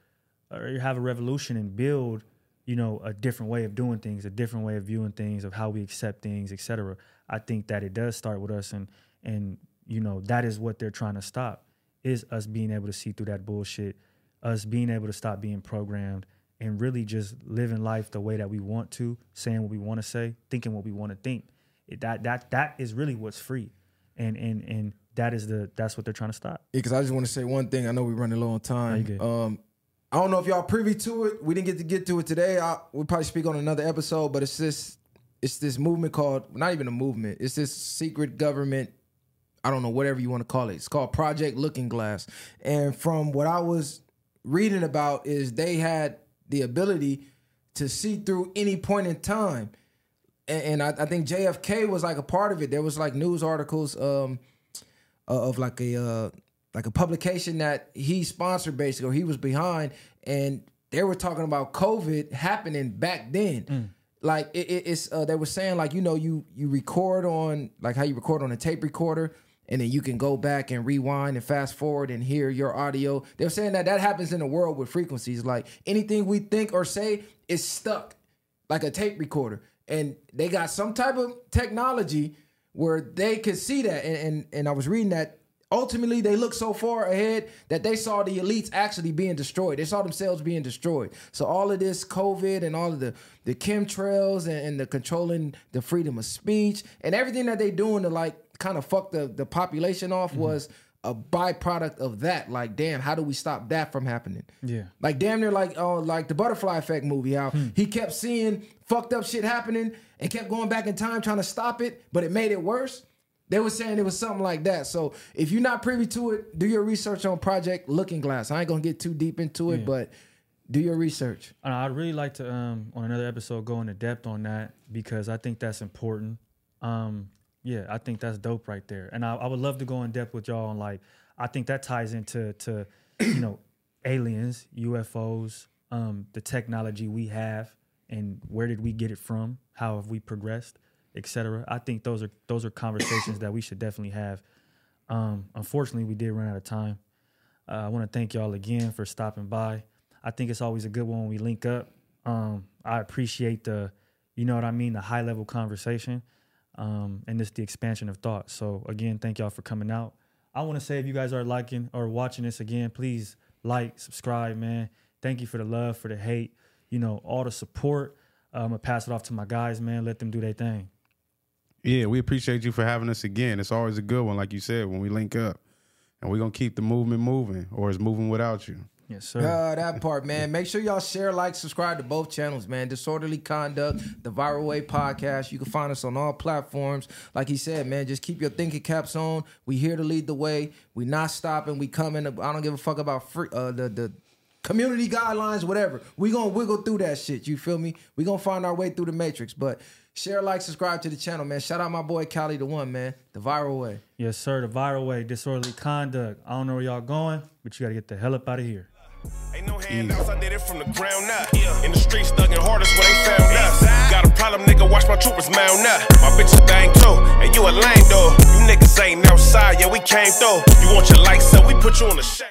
or have a revolution and build, you know, a different way of doing things, a different way of viewing things, of how we accept things, etc. I think that it does start with us and and you know, that is what they're trying to stop is us being able to see through that bullshit, us being able to stop being programmed and really just living life the way that we want to, saying what we want to say, thinking what we want to think. It, that that that is really what's free, and and and that is the that's what they're trying to stop. Yeah, because I just want to say one thing. I know we're running low on time. Um, I don't know if y'all privy to it. We didn't get to get to it today. I, we'll probably speak on another episode, but it's this it's this movement called not even a movement. It's this secret government. I don't know whatever you want to call it. It's called Project Looking Glass. And from what I was reading about, is they had the ability to see through any point in time. And, and I, I think JFK was like a part of it. There was like news articles. Um, uh, of like a uh, like a publication that he sponsored basically or he was behind and they were talking about covid happening back then like it, it- it's uh, they were saying like you know you you record on like how you record on a tape recorder and then you can go back and rewind and fast forward and hear your audio. They're saying that that happens in the world with frequencies. Like anything we think or say is stuck like a tape recorder. And they got some type of technology where they could see that. And and, and i was reading that ultimately they looked so far ahead that they saw the elites actually being destroyed. They saw themselves being destroyed. So all of this covid and all of the the chemtrails and, and the controlling the freedom of speech and everything that they're doing to like kind of fuck the the population off was a byproduct of that like damn how do we stop that from happening Yeah. like damn near like oh, like the butterfly effect movie, how he kept seeing fucked up shit happening and kept going back in time trying to stop it, but it made it worse. They were saying it was something like that. So if you're not privy to it, do your research on Project Looking Glass. I ain't gonna get too deep into it, but do your research. I'd really like to um on another episode go into depth on that because I think that's important. Um yeah, I think that's dope right there. And I, I would love to go in depth with y'all on like I think that ties into to you know [CLEARS THROAT] aliens, UFOs, um the technology we have and where did we get it from? How have we progressed, etc. I think those are those are conversations that we should definitely have Um, unfortunately, we did run out of time. Uh, I want to thank y'all again for stopping by. I think it's always a good one when we link up. Um, I appreciate the, you know what I mean, the high level conversation, um, and just the expansion of thought. So again, thank y'all for coming out. I want to say if you guys are liking or watching this again, please like, subscribe, man. Thank you for the love, for the hate, you know, all the support. Uh, I'm gonna pass it off to my guys, man. Let them do their thing. Yeah, we appreciate you for having us again. It's always a good one, like you said, when we link up. And we're gonna keep the movement moving, or it's moving without you. Yes, sir. Uh, that part, man. Make sure y'all share, like, subscribe to both channels, man. Disorderly Conduct, the Viral Way podcast. You can find us on all platforms. Like he said, man, just keep your thinking caps on. We here to lead the way. We not stopping. We coming. I don't give a fuck about free, uh, the the community guidelines, whatever. We gonna wiggle through that shit. You feel me? We gonna find our way through the matrix. But share, like, subscribe to the channel, man. Shout out my boy Cali, the one, man. The Viral Way. Yes, sir. The viral way, disorderly conduct. I don't know where y'all going, but you gotta get the hell up out of here. Ain't no handouts, I did it from the ground up. In the streets, thugging hardest where they found us. Got a problem, nigga, watch my troopers mount up. My bitch a bang too, and you a lame though. You niggas ain't outside, yeah, we came through. You want your lights up, we put you on the shade.